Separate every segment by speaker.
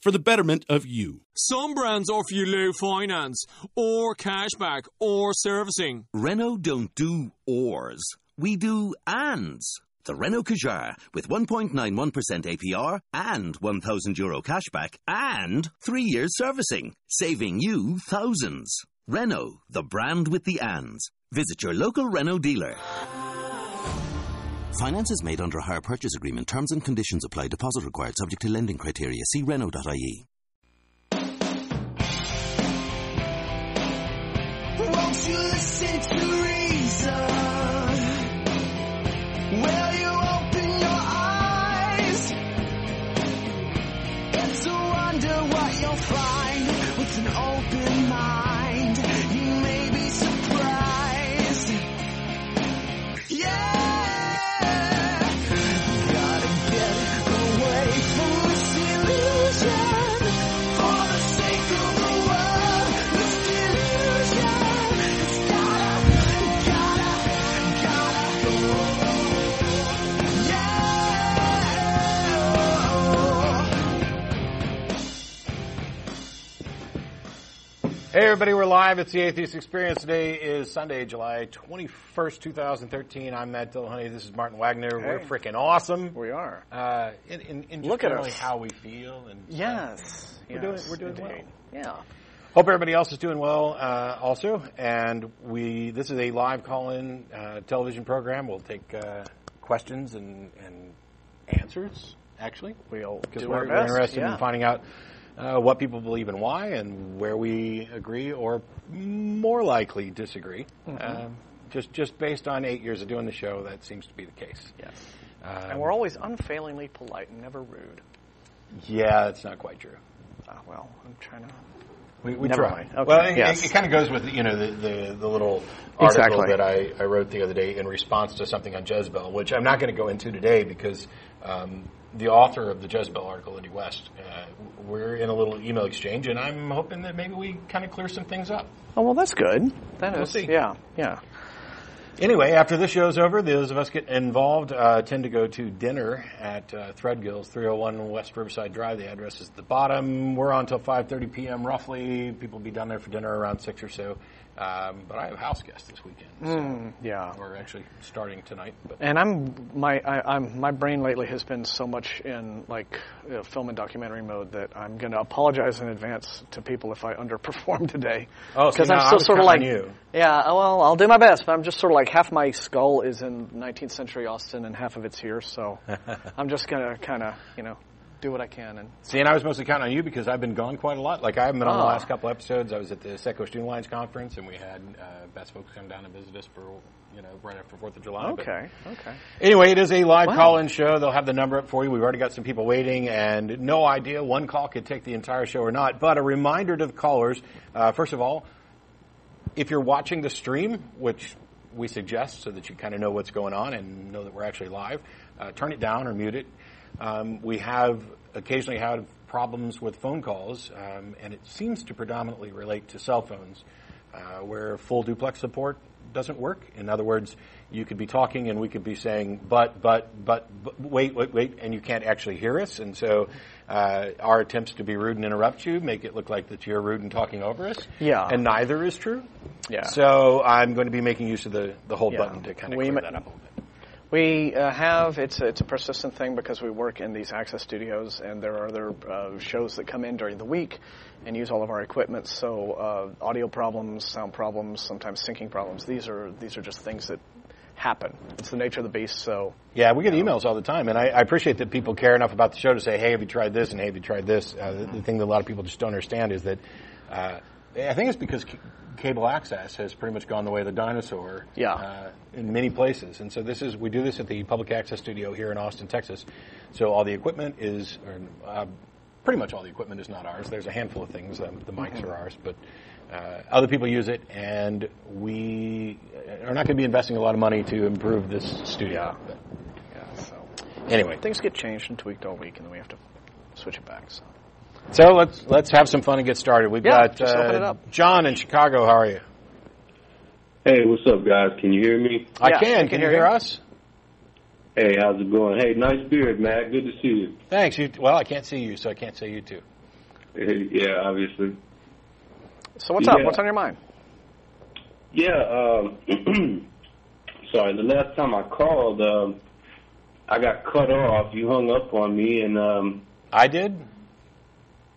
Speaker 1: for the betterment of you.
Speaker 2: Some brands offer you low finance, or cashback, or servicing.
Speaker 3: Renault don't do ors. We do ands. The Renault Kadjar with 1.91% APR and 1,000 euro cashback and three years servicing, saving you thousands. Renault, the brand with the ands. Visit your local Renault dealer. Finance is made under a hire purchase agreement. Terms and conditions apply. Deposit required subject to lending criteria. See Renault.ie.
Speaker 4: everybody, we're live. It's the Atheist Experience. Today is Sunday, July 21st, 2013. I'm Matt Dillahunty. This is Martin Wagner. We're freaking awesome.
Speaker 5: We are.
Speaker 4: Uh, in, in, in
Speaker 5: Look at
Speaker 4: generally
Speaker 5: us.
Speaker 4: how we feel and
Speaker 5: Yes.
Speaker 4: We're doing-
Speaker 5: yes,
Speaker 4: we're doing
Speaker 5: indeed. Yeah.
Speaker 4: Hope everybody else is doing well uh, also. And we this is a live call-in uh, television program. We'll take uh, questions and, and answers. Actually,
Speaker 5: We'll
Speaker 4: because we're, we're interested
Speaker 5: yeah.
Speaker 4: in finding out uh, what people believe and why, and where we agree or more likely disagree.
Speaker 5: Mm-hmm.
Speaker 4: Um, just just based on eight years of doing the show, that seems to be the case.
Speaker 5: Yes.
Speaker 4: Um,
Speaker 5: And we're always unfailingly polite and never rude.
Speaker 4: yeah, that's not quite true.
Speaker 5: Ah, well, I'm trying to.
Speaker 4: We, we
Speaker 5: Never
Speaker 4: try.
Speaker 5: mind. Okay,
Speaker 4: Well, it,
Speaker 5: yes.
Speaker 4: it, kind of goes with you know the the, the little article
Speaker 5: Exactly.
Speaker 4: that I, I wrote the other day in response to something on Jezebel, which I'm not going to go into today because um, the author of the Jezebel article, Lindy West, uh, we're in a little email exchange, and I'm hoping that maybe we kind of clear some things up.
Speaker 5: Oh well, that's good. That
Speaker 4: We'll
Speaker 5: is-
Speaker 4: see.
Speaker 5: Yeah. Yeah.
Speaker 4: Anyway, after this show's over, those of us get involved uh, tend to go to dinner at uh, Threadgills, 301 West Riverside Drive. The address is at the bottom. We're on until 5:30 p.m. roughly. People will be down there for dinner around six or so. Um, but I have house guests this weekend, so
Speaker 5: Yeah.
Speaker 4: we're actually starting tonight. But
Speaker 5: And I'm my I, I'm my brain lately has been so much in like you know, film and documentary mode that I'm going to apologize in advance to people if I underperform today.
Speaker 4: Oh, so
Speaker 5: I'm still sort of like
Speaker 4: you.
Speaker 5: yeah. Well, I'll do my best, but I'm just sort of like half my skull is in 19th century Austin and half of it's here, so I'm just going to kind of you know do what I can and
Speaker 4: see, and I was mostly counting on you because I've been gone quite a lot. Like I haven't been on the
Speaker 5: Ah.
Speaker 4: last couple episodes. I was at the Secular Student Alliance conference, and we had uh, best folks come down and visit us for you know right after Fourth of July. but-
Speaker 5: okay, okay.
Speaker 4: Anyway, it is a live
Speaker 5: Wow.
Speaker 4: call-in show. They'll have the number up for you. We've already got some people waiting, and no idea one call could take the entire show or not. But a reminder to the callers: uh, first of all, if you're watching the stream, which we suggest so that you kind of know what's going on and know that we're actually live, uh, turn it down or mute it. Um, we have occasionally had problems with phone calls, um, and it seems to predominantly relate to cell phones, uh, where full duplex support doesn't work. In other words, you could be talking and we could be saying, but, but, but, but wait, wait, wait, and you can't actually hear us. And so uh, our attempts to be rude and interrupt you make it look like that you're rude and talking over us.
Speaker 5: Yeah.
Speaker 4: And neither is true.
Speaker 5: Yeah.
Speaker 4: So I'm going to be making use of the, the hold
Speaker 5: Yeah.
Speaker 4: button to kind of
Speaker 5: We
Speaker 4: clear
Speaker 5: ma-
Speaker 4: that up a little bit.
Speaker 5: We uh, have it's a, it's a persistent thing because we work in these access studios, and there are other uh, shows that come in during the week and use all of our equipment. So uh, audio problems, sound problems, sometimes syncing problems. These are these are just things that happen. It's the nature of the beast. So
Speaker 4: Yeah, we get emails all the time, and I, I appreciate that people care enough about the show to say, "Hey, have you tried this?" and "Hey, have you tried this?" Uh, the, the thing that a lot of people just don't understand is that uh, I think it's because c- cable access has pretty much gone the way of the dinosaur.
Speaker 5: Yeah.
Speaker 4: Uh, in many places, and so this is we do this at the public access studio here in Austin, Texas. So all the equipment is, or, uh, pretty much all the equipment is not ours. There's a handful of things. Um, the mics are ours, but. Uh, other people use it, and we are not going to be investing a lot of money to improve this studio. But
Speaker 5: yeah, so
Speaker 4: anyway,
Speaker 5: things get changed and tweaked all week, and then we have to switch it back. So.
Speaker 4: So let's let's have some fun and get started. We've
Speaker 5: Yeah,
Speaker 4: got
Speaker 5: just open it
Speaker 4: uh. John in Chicago. How are you?
Speaker 6: Hey, what's up, guys? Can you hear me?
Speaker 4: I
Speaker 5: Yeah,
Speaker 4: can.
Speaker 5: we
Speaker 4: Can,
Speaker 5: can
Speaker 4: you
Speaker 5: hear
Speaker 4: hear
Speaker 5: you.
Speaker 4: us?
Speaker 6: Hey, how's it going? Hey, nice beard, Matt. Good to see you.
Speaker 4: Thanks. You, well, I can't see you, so I can't say you too.
Speaker 6: Hey, yeah, obviously.
Speaker 5: So what's up? What's on your mind?
Speaker 6: Yeah, um, sorry, the last time I called, um, I got cut off. You hung up on me, and um,
Speaker 4: I did.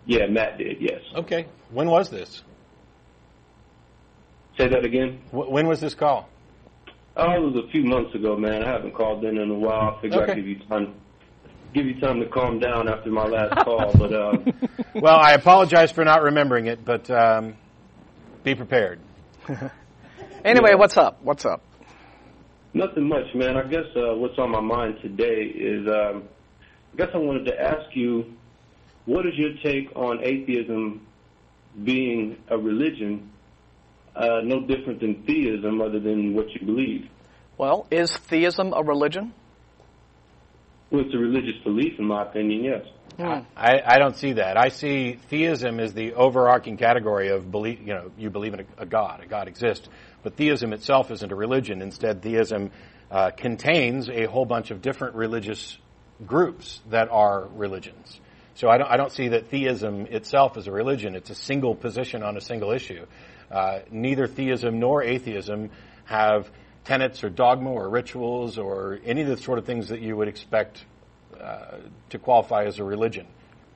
Speaker 6: Yeah, Matt did, yes.
Speaker 4: Okay. When was this?
Speaker 6: Say that again?
Speaker 4: Wh- when was this call?
Speaker 6: Oh, it was a few months ago, man. I haven't called in in a while. I figured
Speaker 4: Okay.
Speaker 6: I'd give you time. Give you time to calm down after my last call, but uh,
Speaker 4: Well, I apologize for not remembering it, but um, be prepared.
Speaker 5: Anyway,
Speaker 6: Yeah.
Speaker 5: what's up? What's up?
Speaker 6: Nothing much, man. I guess uh, what's on my mind today is um, I guess I wanted to ask you what is your take on atheism being a religion, uh, no different than theism, other than what you believe?
Speaker 5: Well, is theism a religion?
Speaker 6: Well, it's a religious belief, in my opinion, yes.
Speaker 4: I, I don't see that. I see theism as the overarching category of belief. You know, you believe in a, a God, a God exists, but theism itself isn't a religion. Instead, theism uh, contains a whole bunch of different religious groups that are religions. So I don't, I don't see that theism itself is a religion. It's a single position on a single issue. Uh, neither theism nor atheism have tenets or dogma or rituals or any of the sort of things that you would expect uh, to qualify as a religion.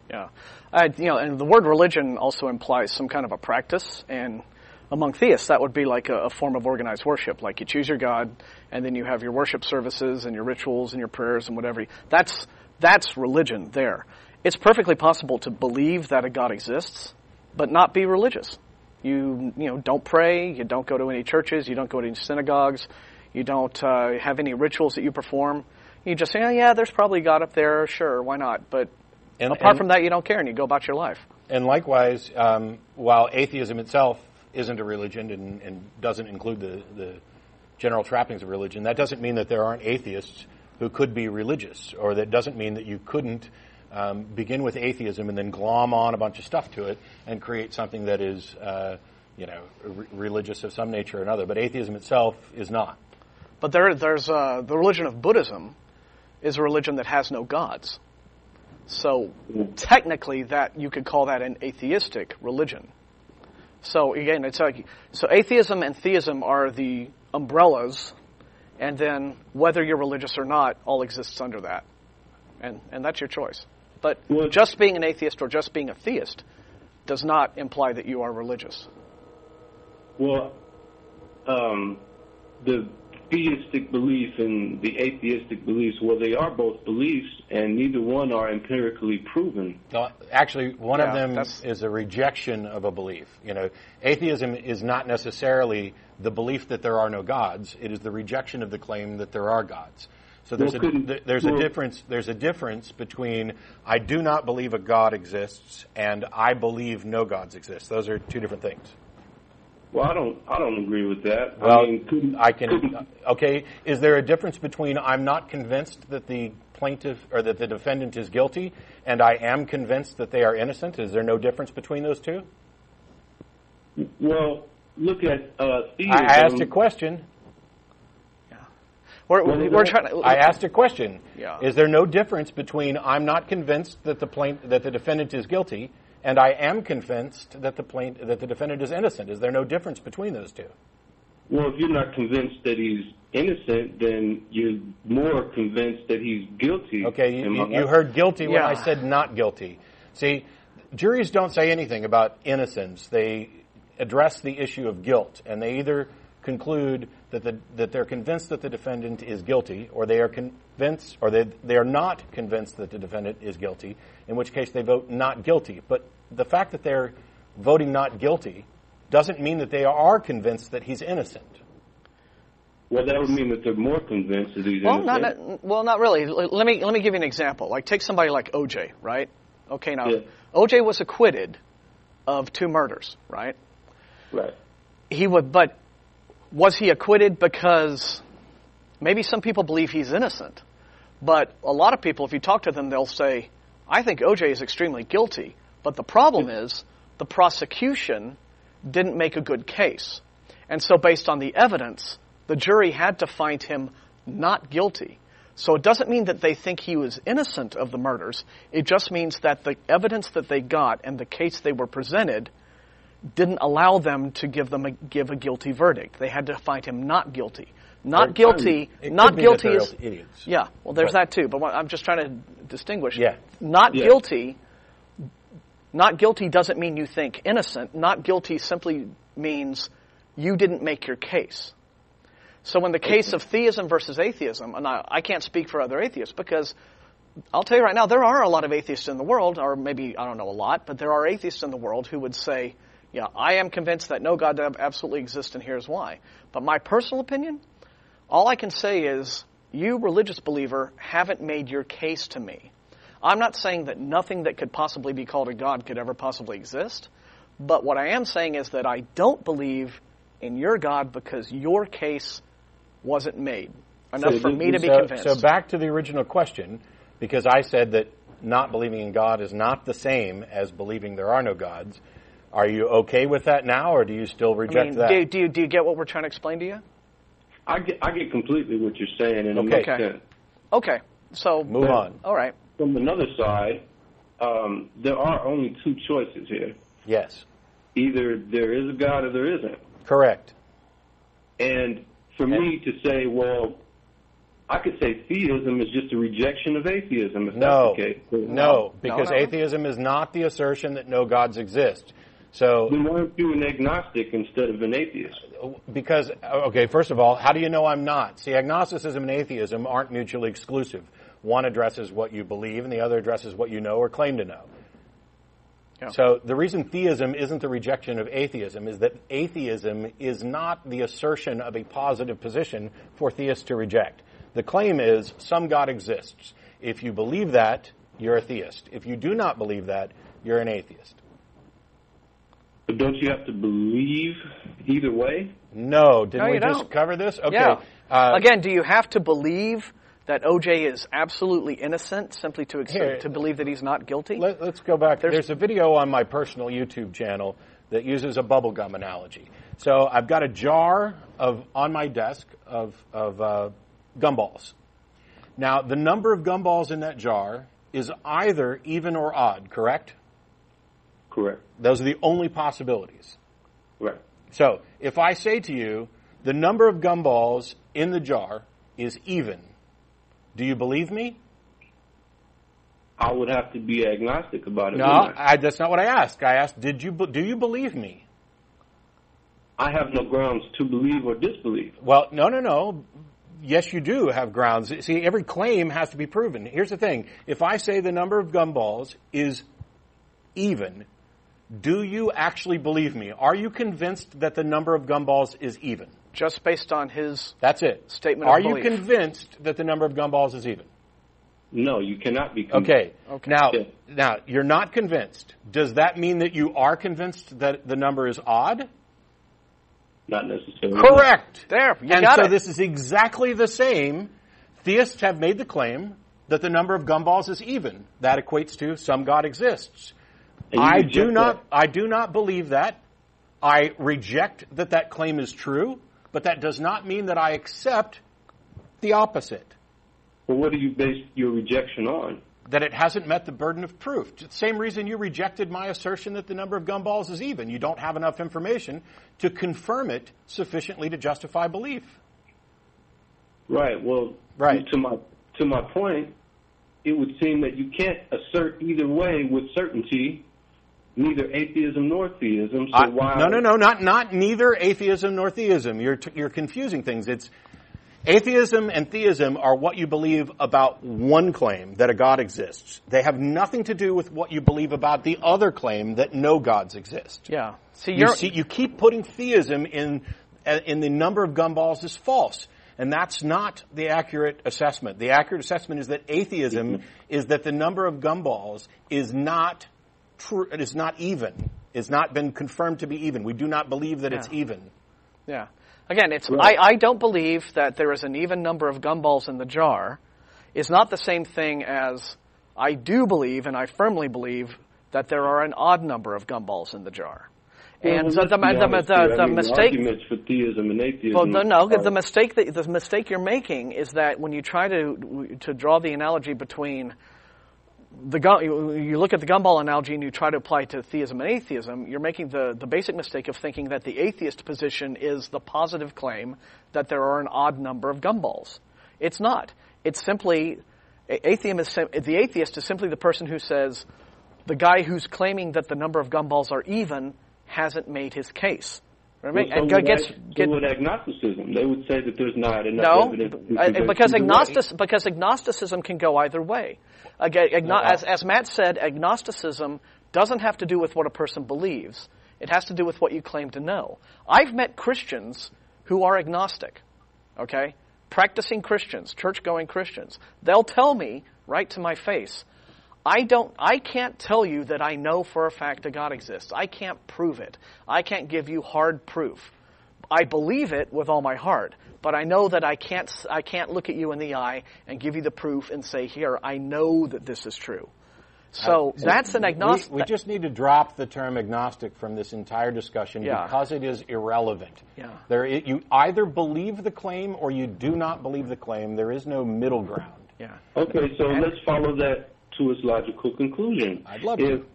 Speaker 5: Yeah, uh, you know, and the word religion also implies some kind of a practice, and among theists, that would be like a, a form of organized worship. Like you choose your God, and then you have your worship services and your rituals and your prayers and whatever. That's that's religion. There, it's perfectly possible to believe that a God exists, but not be religious. You you know don't pray, you don't go to any churches, you don't go to any synagogues, you don't uh, have any rituals that you perform. You just say, oh yeah, there's probably God up there, sure, why not? But
Speaker 4: And,
Speaker 5: Apart
Speaker 4: and-
Speaker 5: from that, you don't care and you go about your life.
Speaker 4: And likewise, um, while atheism itself isn't a religion and, and doesn't include the, the general trappings of religion, that doesn't mean that there aren't atheists who could be religious, or that doesn't mean that you couldn't um, begin with atheism and then glom on a bunch of stuff to it and create something that is, uh, you know, re- religious of some nature or another. But atheism itself is not.
Speaker 5: But there, there's uh, the religion of Buddhism is a religion that has no gods. So technically, that you could call that an atheistic religion. So again, it's like so atheism and theism are the umbrellas, and then whether you're religious or not, all exists under that, and and that's your choice. But
Speaker 6: Well-
Speaker 5: just being an atheist or just being a theist does not imply that you are religious.
Speaker 6: Well, um, the theistic belief and the atheistic beliefs, well, they are both beliefs, and neither one are empirically proven.
Speaker 4: No, actually, one of them
Speaker 5: that's-
Speaker 4: is a rejection of a belief. You know, atheism is not necessarily the belief that there are no gods. It is the rejection of the claim that there are gods. So there's
Speaker 6: Well,
Speaker 4: a th- there's a difference. There's a difference between I do not believe a god exists and I believe no gods exist. Those are two different things.
Speaker 6: Well, I don't, I don't agree with that.
Speaker 4: Well,
Speaker 6: I mean, couldn't,
Speaker 4: I can. Okay, is there a difference between I'm not convinced that the plaintiff or that the defendant is guilty, and I am convinced that they are innocent? Is there no difference between those two?
Speaker 6: well, look at uh.
Speaker 4: I asked a question.
Speaker 5: We're,
Speaker 6: Well,
Speaker 5: we're trying to.
Speaker 4: I asked a question.
Speaker 5: Yeah.
Speaker 4: Is there no difference between I'm not convinced that the plaint, that the defendant is guilty, and I am convinced that the plaint, that the defendant is innocent? Is there no difference between those two?
Speaker 6: Well, if you're not convinced that he's innocent, then you're more convinced that he's guilty.
Speaker 4: Okay, you, you, you heard guilty when I said not guilty. See, juries don't say anything about innocence. They address the issue of guilt, and they either conclude that the, that they're convinced that the defendant is guilty, or they are convinced, or they they are not convinced that the defendant is guilty. In which case, they vote not guilty. But the fact that they're voting not guilty doesn't mean that they are convinced that he's innocent.
Speaker 6: Well, that would mean that they're more convinced that he's
Speaker 5: Well,
Speaker 6: innocent.
Speaker 5: not, not well, not really. L- Let me let me give you an example. Like take somebody like OJ, right? Okay, now
Speaker 6: Yeah.
Speaker 5: OJ was acquitted of two murders, right?
Speaker 6: Right.
Speaker 5: He would, but was he acquitted because maybe some people believe he's innocent, but a lot of people, if you talk to them, they'll say, "I think OJ is extremely guilty." But the problem is the prosecution didn't make a good case, and so based on the evidence, the jury had to find him not guilty. So it doesn't mean that they think he was innocent of the murders. It just means that the evidence that they got and the case they were presented didn't allow them to give them a, give a guilty verdict. They had to find him not guilty. Not
Speaker 4: Or-
Speaker 5: guilty.
Speaker 4: It
Speaker 5: Not
Speaker 4: could
Speaker 5: guilty
Speaker 4: they're
Speaker 5: is
Speaker 4: idiots.
Speaker 5: yeah. Well, there's
Speaker 4: But-
Speaker 5: that too. But what, I'm just trying to distinguish.
Speaker 4: Yeah.
Speaker 5: Not
Speaker 6: Yeah.
Speaker 5: guilty. Not guilty doesn't mean you think innocent. Not guilty simply means you didn't make your case. So in the case of theism versus atheism, and I, I can't speak for other atheists because I'll tell you right now, there are a lot of atheists in the world, or maybe, I don't know a lot, but there are atheists in the world who would say, yeah, I am convinced that no God absolutely exists and here's why. But my personal opinion, all I can say is, you religious believer haven't made your case to me. I'm not saying that nothing that could possibly be called a God could ever possibly exist, but what I am saying is that I don't believe in your God because your case wasn't made enough
Speaker 6: So
Speaker 5: for me to be convinced.
Speaker 4: So back to the original question, because I said that not believing in God is not the same as believing there are no gods. Are you okay with that now, or do you still
Speaker 5: I
Speaker 4: reject
Speaker 5: mean,
Speaker 4: that?
Speaker 5: do, do, you, do you get what we're trying to explain to you?
Speaker 6: I get, I get completely what you're saying, and it
Speaker 4: Okay.
Speaker 6: makes
Speaker 5: Okay.
Speaker 6: sense.
Speaker 5: Okay, so
Speaker 4: Move on.
Speaker 5: All right.
Speaker 6: From another side, um, there are only two choices here.
Speaker 4: Yes,
Speaker 6: Either there is a God or there isn't.
Speaker 4: correct.
Speaker 6: And for me to say, well, I could say theism is just a rejection of atheism if
Speaker 4: No,
Speaker 6: that's the case.
Speaker 4: no, because
Speaker 5: no, no.
Speaker 4: atheism is not the assertion that no gods exist. So,
Speaker 6: Then why aren't you an agnostic instead of an atheist?
Speaker 4: because okay, first of all, how do you know I'm not? See, agnosticism and atheism aren't mutually exclusive. One addresses what you believe, and the other addresses what you know or claim to know.
Speaker 5: Yeah.
Speaker 4: So the reason theism isn't the rejection of atheism is that atheism is not the assertion of a positive position for theists to reject. The claim is some God exists. If you believe that, you're a theist. If you do not believe that, you're an atheist.
Speaker 6: But don't you have to believe either way?
Speaker 4: No, didn't
Speaker 5: No,
Speaker 4: we just
Speaker 5: don't.
Speaker 4: cover this? Okay.
Speaker 5: Yeah.
Speaker 4: Uh,
Speaker 5: Again, do you have to believe that OJ is absolutely innocent simply to accept,
Speaker 4: Here.
Speaker 5: to believe that he's not guilty?
Speaker 4: Let, us go back.
Speaker 5: There's-
Speaker 4: There's, a video on my personal YouTube channel that uses a bubblegum analogy. So I've got a jar of on my desk of, of uh, gumballs. Now, the number of gumballs in that jar is either even or odd, correct?
Speaker 6: Correct.
Speaker 4: Those are the only possibilities.
Speaker 6: Right.
Speaker 4: So if I say to you, the number of gumballs in the jar is even, do you believe me?
Speaker 6: I would have to be agnostic about it.
Speaker 4: No,
Speaker 6: I?
Speaker 4: I, that's not what I asked. I asked, did you, do you believe me?
Speaker 6: I have no grounds to believe or disbelieve.
Speaker 4: Well, no, no, no. Yes, you do have grounds. See, every claim has to be proven. Here's the thing. If I say the number of gumballs is even, do you actually believe me? Are you convinced that the number of gumballs is even?
Speaker 5: Just based on his
Speaker 4: That's it.
Speaker 5: Statement of
Speaker 4: Are you
Speaker 5: belief.
Speaker 4: convinced that the number of gumballs is even?
Speaker 6: No, you cannot be. con-
Speaker 4: Okay.
Speaker 5: Okay.
Speaker 4: Now,
Speaker 6: Yeah.
Speaker 4: now you're not convinced. Does that mean that you are convinced that the number is odd?
Speaker 6: Not necessarily.
Speaker 4: Correct.
Speaker 5: There, you
Speaker 4: and
Speaker 5: got
Speaker 4: so
Speaker 5: it.
Speaker 4: this is exactly the same. Theists have made the claim that the number of gumballs is even. That equates to some God exists. I do not. I do not believe that. I reject that that claim is true, but that does not mean that I accept the opposite.
Speaker 6: Well, what do you base your rejection on?
Speaker 4: that it hasn't met the burden of proof. The same reason you rejected my assertion that the number of gumballs is even. You don't have enough information to confirm it sufficiently to justify belief.
Speaker 6: Right. Well,
Speaker 4: Right.
Speaker 6: to my to my point, it would seem that you can't assert either way with certainty, neither atheism nor theism. So
Speaker 4: I-
Speaker 6: why?
Speaker 4: no, no, no, not not neither atheism nor theism. You're t- you're confusing things. It's atheism and theism are what you believe about one claim that a god exists. They have nothing to do with what you believe about the other claim that no gods exist.
Speaker 5: Yeah. See,
Speaker 4: You
Speaker 5: you're,
Speaker 4: see, you keep putting theism in uh, in the number of gumballs is false, and that's not the accurate assessment. The accurate assessment is that atheism is that the number of gumballs is not true. It is not even. It's not been confirmed to be even. We do not believe that it's even.
Speaker 5: Yeah. Again, it's I, I don't believe that there is an even number of gumballs in the jar. Is not the same thing as I do believe, and I firmly believe that there are an odd number of gumballs in the jar.
Speaker 6: Well,
Speaker 5: and
Speaker 6: let's
Speaker 5: so the,
Speaker 6: be
Speaker 5: the,
Speaker 6: honest
Speaker 5: the.
Speaker 6: I
Speaker 5: the
Speaker 6: mean,
Speaker 5: mistake.
Speaker 6: arguments for theism and atheism.
Speaker 5: Well, the, no,
Speaker 6: are-
Speaker 5: the mistake that the mistake you're making is that when you try to to draw the analogy between the you look at the gumball analogy and you try to apply it to theism and atheism, you're making the, the basic mistake of thinking that the atheist position is the positive claim that there are an odd number of gumballs. It's not. It's simply atheism is the atheist is simply the person who says the guy who's claiming that the number of gumballs are even hasn't made his case.
Speaker 6: Well,
Speaker 5: Right? and
Speaker 6: would
Speaker 5: gets, get,
Speaker 6: would agnosticism. They would say that there's not enough
Speaker 5: no,
Speaker 6: evidence.
Speaker 5: because agnostic, because agnosticism can go either way. Again, agno- as, as Matt said, agnosticism doesn't have to do with what a person believes. It has to do with what you claim to know. I've met Christians who are agnostic. Okay, practicing Christians, church-going Christians. They'll tell me right to my face, I don't, I can't tell you that I know for a fact that God exists. I can't prove it. I can't give you hard proof. I believe it with all my heart, but I know that I can't, I can't look at you in the eye and give you the proof and say, here, I know that this is true. So uh, that's an agnostic.
Speaker 4: We, we just need to drop the term agnostic from this entire discussion
Speaker 5: Yeah.
Speaker 4: because it is irrelevant.
Speaker 5: Yeah.
Speaker 4: There, i- you either believe the claim or you do not believe the claim. There is no middle ground.
Speaker 5: yeah.
Speaker 6: Okay, so let's follow that to its logical conclusion.
Speaker 4: I'd love
Speaker 6: if,
Speaker 4: to.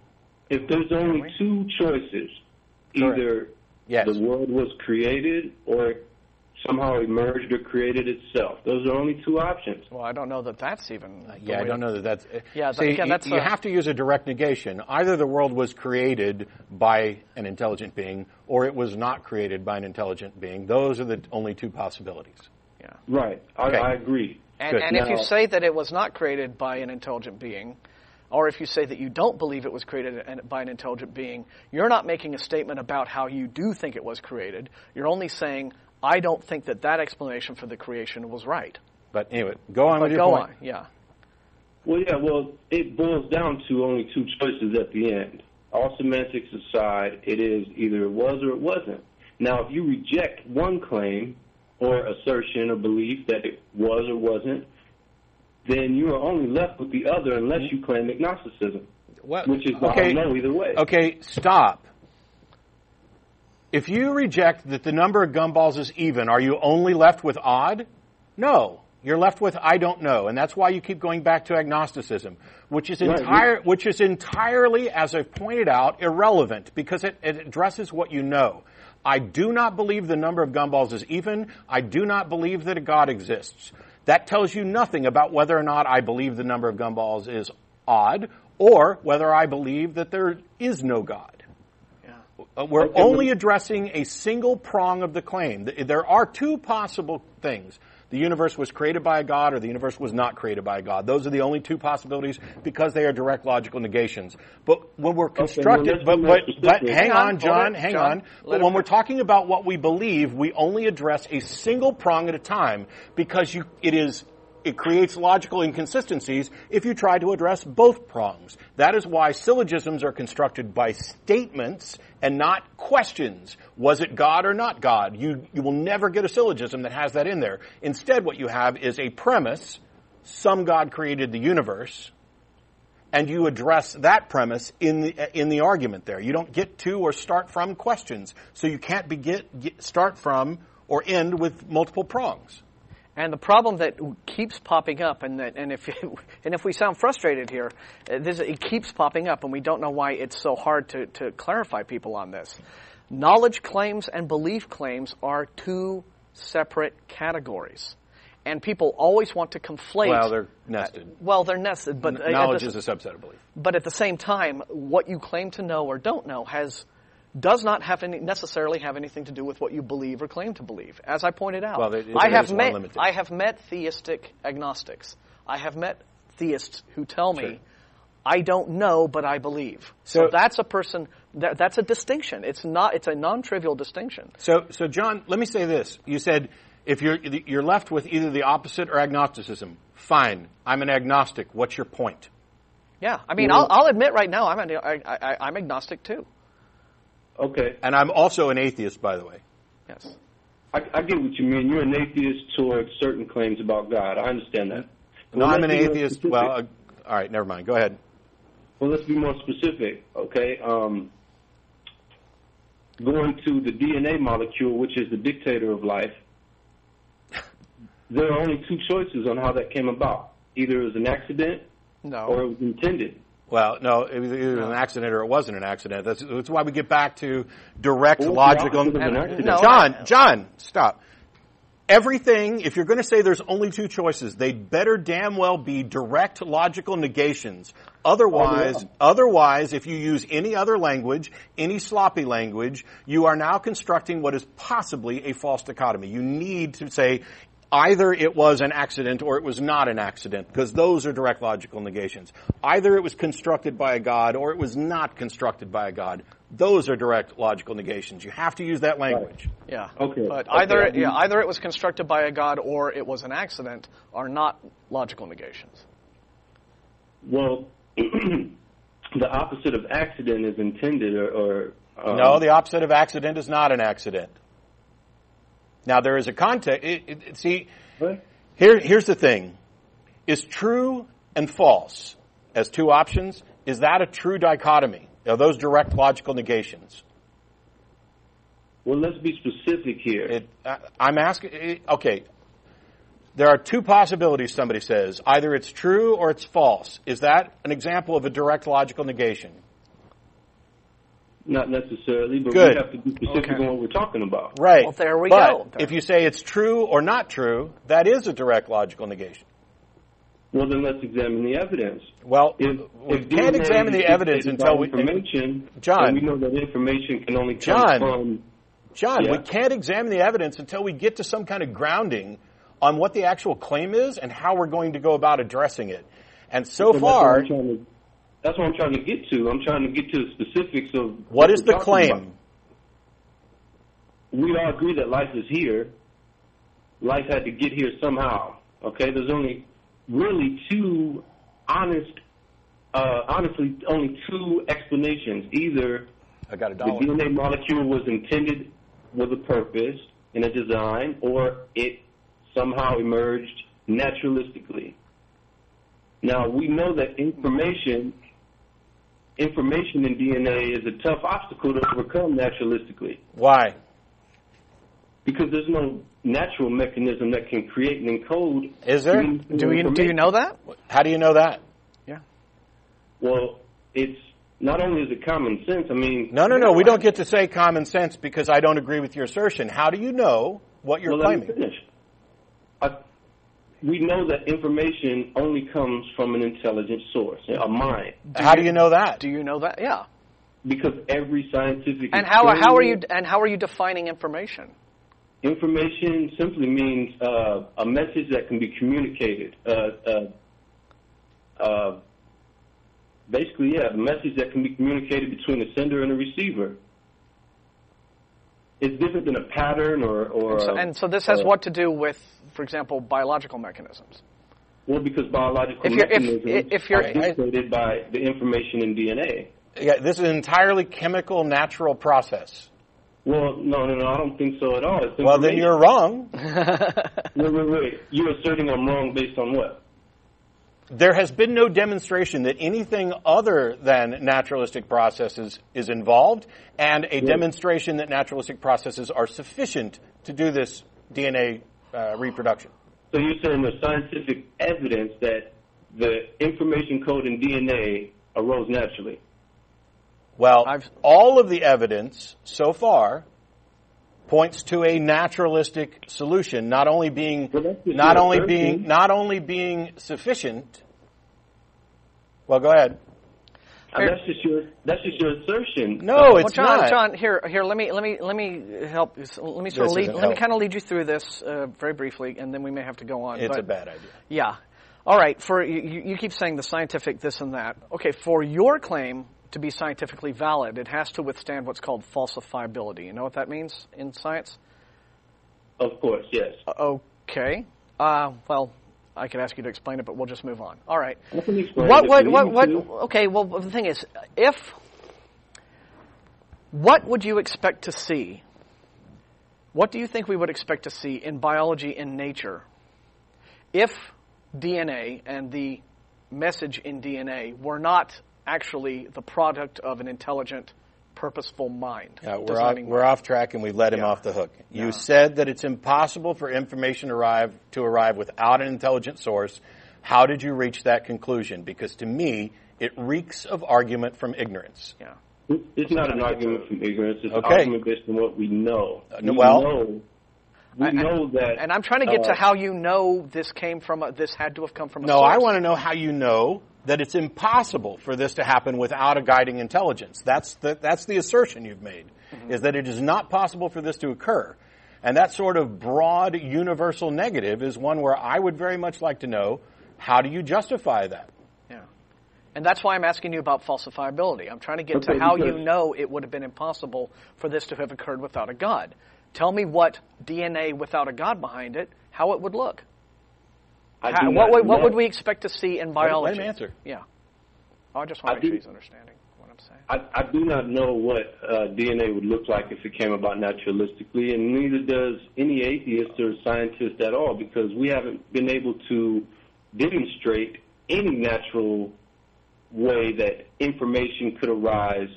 Speaker 6: If there's only two choices,
Speaker 4: Correct.
Speaker 6: either
Speaker 4: Yes.
Speaker 6: the world was created or somehow emerged or created itself. Those are only two options.
Speaker 5: Well, I don't know that that's even. the
Speaker 4: Yeah, I don't know that that's.
Speaker 5: Yeah,
Speaker 4: See,
Speaker 5: again,
Speaker 4: you-
Speaker 5: that's
Speaker 4: you
Speaker 5: a-
Speaker 4: have to use a direct negation. Either the world was created by an intelligent being, or it was not created by an intelligent being. Those are the only two possibilities.
Speaker 5: Yeah.
Speaker 6: Right, I,
Speaker 4: Okay.
Speaker 6: I agree.
Speaker 5: And,
Speaker 4: Good.
Speaker 5: and if you say that it was not created by an intelligent being, or if you say that you don't believe it was created by an intelligent being, you're not making a statement about how you do think it was created. You're only saying, I don't think that that explanation for the creation was right.
Speaker 4: But anyway, go on
Speaker 5: But
Speaker 4: with your
Speaker 5: go
Speaker 4: point.
Speaker 5: on, yeah.
Speaker 6: Well, yeah, well, it boils down to only two choices at the end. All semantics aside, it is either it was or it wasn't. Now, if you reject one claim or assertion or belief that it was or wasn't, then you are only left with the other unless you claim agnosticism,
Speaker 4: Well,
Speaker 6: which is
Speaker 4: okay.
Speaker 6: I don't know either way.
Speaker 4: Okay, stop. If you reject that the number of gumballs is even, are you only left with odd? No. You're left with I don't know, and that's why you keep going back to agnosticism, which is entire, which is entirely, as I've pointed out, irrelevant because it, it addresses what you know. I do not believe the number of gumballs is even. I do not believe that a God exists. That tells you nothing about whether or not I believe the number of gumballs is odd, or whether I believe that there is no God. Uh, we're only addressing a single prong of the claim. There are two possible things. The universe was created by a God or the universe was not created by a God. Those are the only two possibilities because they are direct logical negations. But when we're
Speaker 6: well,
Speaker 4: constructing,
Speaker 6: let's
Speaker 4: but, but, but hang
Speaker 5: on,
Speaker 4: John, hang
Speaker 5: John.
Speaker 4: on. But when we're talking about what we believe, we only address a single prong at a time because you, it is it creates logical inconsistencies if you try to address both prongs. That is why syllogisms are constructed by statements and not questions. Was it God or not God? You, you will never get a syllogism that has that in there. Instead, what you have is a premise, some God created the universe, and you address that premise in the, in the argument there. You don't get to or start from questions. So you can't be get, get, start from or end with multiple prongs.
Speaker 5: And the problem that keeps popping up, and that, and if and if we sound frustrated here, uh, this, it keeps popping up, and we don't know why it's so hard to, to clarify people on this. Knowledge claims and belief claims are two separate categories, and people always want to conflate.
Speaker 4: Well, they're nested.
Speaker 5: Well, they're nested, but uh, at
Speaker 4: Knowledge
Speaker 5: the-
Speaker 4: is a subset of belief.
Speaker 5: but at the same time, what you claim to know or don't know has does not have any, necessarily have anything to do with what you believe or claim to believe. As I pointed out,
Speaker 4: Well,
Speaker 5: I have met. I have met theistic agnostics. I have met theists who tell me.
Speaker 4: Sure.
Speaker 5: I don't know, but I believe. So,
Speaker 4: So-
Speaker 5: that's a person. That, that's a distinction. It's not. It's a non-trivial distinction.
Speaker 4: So, so John, let me say this. You said if you're you're left with either the opposite or agnosticism. Fine, I'm an agnostic. What's your point?
Speaker 5: Yeah. I mean, I'll, I'll admit right now, I'm an, I, I, I'm agnostic too.
Speaker 6: Okay,
Speaker 4: And I'm also an atheist, by the way.
Speaker 5: Yes.
Speaker 6: I, I get what you mean. You're an atheist towards certain claims about God. I understand that.
Speaker 4: No,
Speaker 6: Well,
Speaker 4: I'm an
Speaker 6: let's be more
Speaker 4: atheist. Well, uh, all right, never mind. Go ahead.
Speaker 6: Well, let's be more specific, okay? Um, going to the DNA molecule, which is the dictator of life, there are only two choices on how that came about. Either it was an accident
Speaker 5: No.
Speaker 6: or it was intended.
Speaker 4: Well, no, it was either an accident or it wasn't an accident. That's, that's why we get back to direct,
Speaker 6: Well, the
Speaker 4: logical.
Speaker 6: opposite of an accident.
Speaker 5: No,
Speaker 4: John, John, stop. Everything, if you're going to say there's only two choices, they'd better damn well be direct logical negations. Otherwise,
Speaker 6: Oh, yeah.
Speaker 4: otherwise, if you use any other language, any sloppy language, you are now constructing what is possibly a false dichotomy. You need to say either it was an accident or it was not an accident, because those are direct logical negations. Either it was constructed by a god or it was not constructed by a god. Those are direct logical negations. You have to use that language.
Speaker 5: Yeah.
Speaker 6: Okay.
Speaker 5: But
Speaker 6: Okay.
Speaker 5: either yeah, either it was constructed by a god or it was an accident are not logical negations.
Speaker 6: Well, the opposite of accident is intended or. or um,
Speaker 4: No, the opposite of accident is not an accident. Now there is a context. It, it, it- see, here, here's the thing: is true and false as two options? Is that a true dichotomy? Are those direct logical negations?
Speaker 6: Well, let's be specific here.
Speaker 4: It, I, I'm asking. Okay, there are two possibilities. Somebody says either it's true or it's false. Is that an example of a direct logical negation?
Speaker 6: Not necessarily, but
Speaker 4: Good.
Speaker 6: we have to be specific
Speaker 5: Okay.
Speaker 6: on what we're talking about.
Speaker 4: Right.
Speaker 5: Well, there we
Speaker 4: but
Speaker 5: go.
Speaker 4: If you say it's true or not true, that is a direct logical negation.
Speaker 6: Well, then let's examine the evidence.
Speaker 4: Well,
Speaker 6: If,
Speaker 4: we
Speaker 6: if
Speaker 4: can't
Speaker 6: DNA
Speaker 4: examine the evidence until we.
Speaker 6: information,
Speaker 4: John.
Speaker 6: we know that information can only come
Speaker 4: John.
Speaker 6: from.
Speaker 4: John, we can't examine the evidence until we get to some kind of grounding on what the actual claim is and how we're going to go about addressing it. And so
Speaker 6: That's
Speaker 4: far,
Speaker 6: I'm to- That's what I'm trying to get to. I'm trying to get to the specifics of
Speaker 4: what is
Speaker 6: we're
Speaker 4: the claim?
Speaker 6: about. We all agree that life is here. Life had to get here somehow. Okay, there's only really two honest, uh, honestly, only two explanations. Either
Speaker 4: I got a
Speaker 6: the. DNA molecule was intended with a purpose and a design, or it somehow emerged naturalistically. Now we know that information, information in DNA is a tough obstacle to overcome naturalistically
Speaker 4: Why?
Speaker 6: because there's no natural mechanism that can create and encode.
Speaker 4: Is there?
Speaker 5: Do you do you know that?
Speaker 4: How do you know that?
Speaker 5: Yeah.
Speaker 6: Well, it's not only is it common sense. I mean,
Speaker 4: No, no, no. We don't get to say common sense because I don't agree with your assertion. How do you know what you're
Speaker 6: well, let me
Speaker 4: claiming?
Speaker 6: finish. I, we know that information only comes from an intelligent source, a mind,
Speaker 4: How do you know that?
Speaker 5: Do you know that? Yeah.
Speaker 6: because every scientific
Speaker 5: And how how are you and how are you defining information?
Speaker 6: Information simply means uh, a message that can be communicated. Uh, uh, uh, basically, yeah, a message that can be communicated between a sender and a receiver. It's different than a pattern or. or
Speaker 5: So,
Speaker 6: uh,
Speaker 5: and so this has
Speaker 6: uh,
Speaker 5: what to do with, for example, biological mechanisms.
Speaker 6: Well, because biological
Speaker 5: If you're- if-
Speaker 6: mechanisms
Speaker 5: if you're-
Speaker 6: are dictated by the information in DNA.
Speaker 4: Yeah, this is an entirely chemical, natural process.
Speaker 6: Well, no, no, no, I don't think so at all. It's
Speaker 4: Well, then you're wrong.
Speaker 6: Wait, wait, wait. You're asserting I'm wrong based on what?
Speaker 4: There has been no demonstration that anything other than naturalistic processes is involved, and a demonstration that naturalistic processes are sufficient to do this DNA uh, reproduction.
Speaker 6: So you're saying there's scientific evidence that the information code in DNA arose naturally?
Speaker 4: Well,
Speaker 5: I've-
Speaker 4: all of the evidence so far points to a naturalistic solution, not only being
Speaker 6: Well,
Speaker 4: not only being not only being sufficient. Well, go ahead.
Speaker 6: That's just your that's just your assertion.
Speaker 4: No,
Speaker 5: well,
Speaker 4: it's
Speaker 5: John,
Speaker 4: not.
Speaker 5: John, here, here, let me, let me, let me help. Let me sort of lead.
Speaker 4: isn't
Speaker 5: Let me kind of lead you through this uh, very briefly, and then we may have to go on.
Speaker 4: It's
Speaker 5: but-
Speaker 4: a bad idea.
Speaker 5: Yeah. All right. For you, you you keep saying the scientific this and that. Okay. For your claim to be scientifically valid, it has to withstand what's called falsifiability. You know what that means in science?
Speaker 6: Of course, yes.
Speaker 5: Okay. Uh, well, I could ask you to explain it, but we'll just move on. All right.
Speaker 6: I can explain
Speaker 5: What? What? What? What? Okay. Well, the thing is, if what would you expect to see? What do you think we would expect to see in biology in nature if DNA and the message in DNA were not actually the product of an intelligent, purposeful mind?
Speaker 4: Yeah, we're off, we're off track and we've let him
Speaker 5: Yeah.
Speaker 4: off the hook. You said that it's impossible for information to arrive, to arrive without an intelligent source. How did you reach that conclusion? Because to me, it reeks of argument from ignorance.
Speaker 5: Yeah.
Speaker 6: It's not an argument from ignorance. It's an
Speaker 4: Okay.
Speaker 6: argument based on what we know.
Speaker 4: Uh,
Speaker 6: we
Speaker 4: well-
Speaker 6: know, we know that.
Speaker 5: And I'm trying to get
Speaker 6: uh,
Speaker 5: to how you know this came from. A, this had to have come from. A
Speaker 4: No, I want to know how you know that it's impossible for this to happen without a guiding intelligence. That's the, that's the assertion you've made, is that it is not possible for this to occur. And that sort of broad universal negative is one where I would very much like to know how do you justify that?
Speaker 5: Yeah. And that's why I'm asking you about falsifiability. I'm trying to get
Speaker 6: Okay,
Speaker 5: to how you know it would have been impossible for this to have occurred without a God. Tell me what DNA without a God behind it, how it would look.
Speaker 6: I
Speaker 5: How- what, would, what would we expect to see in biology?
Speaker 4: let him answer.
Speaker 5: Yeah. Oh, I just want to make sure
Speaker 6: do-
Speaker 5: he's understanding what I'm saying.
Speaker 6: I, I do not know what uh, DNA would look like if it came about naturalistically, and neither does any atheist or scientist at all, because we haven't been able to demonstrate any natural way that information could arise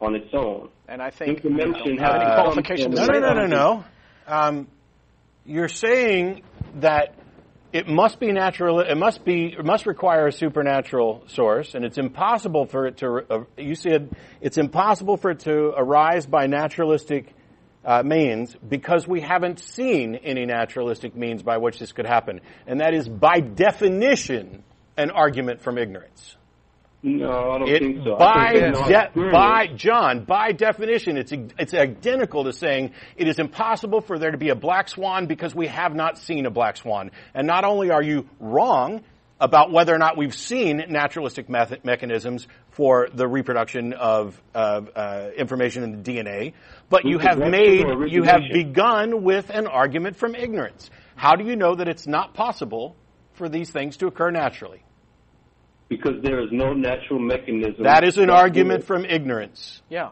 Speaker 6: on its own.
Speaker 5: And I think
Speaker 6: Information
Speaker 5: you don't have any
Speaker 6: has to come
Speaker 5: qualification to
Speaker 6: from-
Speaker 4: No, no, no, no, no. Um, you're saying that it must be natural. It must be. It must require a supernatural source, and it's impossible for it to. Uh, you said it's impossible for it to arise by naturalistic uh, means because we haven't seen any naturalistic means by which this could happen, and that is by definition an argument from ignorance.
Speaker 6: No, I don't
Speaker 4: It,
Speaker 6: think so.
Speaker 4: By, de- by John, by definition, it's it's identical to saying it is impossible for there to be a black swan because we have not seen a black swan. And not only are you wrong about whether or not we've seen naturalistic method, mechanisms for the reproduction of of, uh, information in the DNA, but you have made you have begun with an argument from ignorance. How do you know that it's not possible for these things to occur naturally?
Speaker 6: Because there is no natural mechanism.
Speaker 4: That is an argument from ignorance.
Speaker 5: Yeah.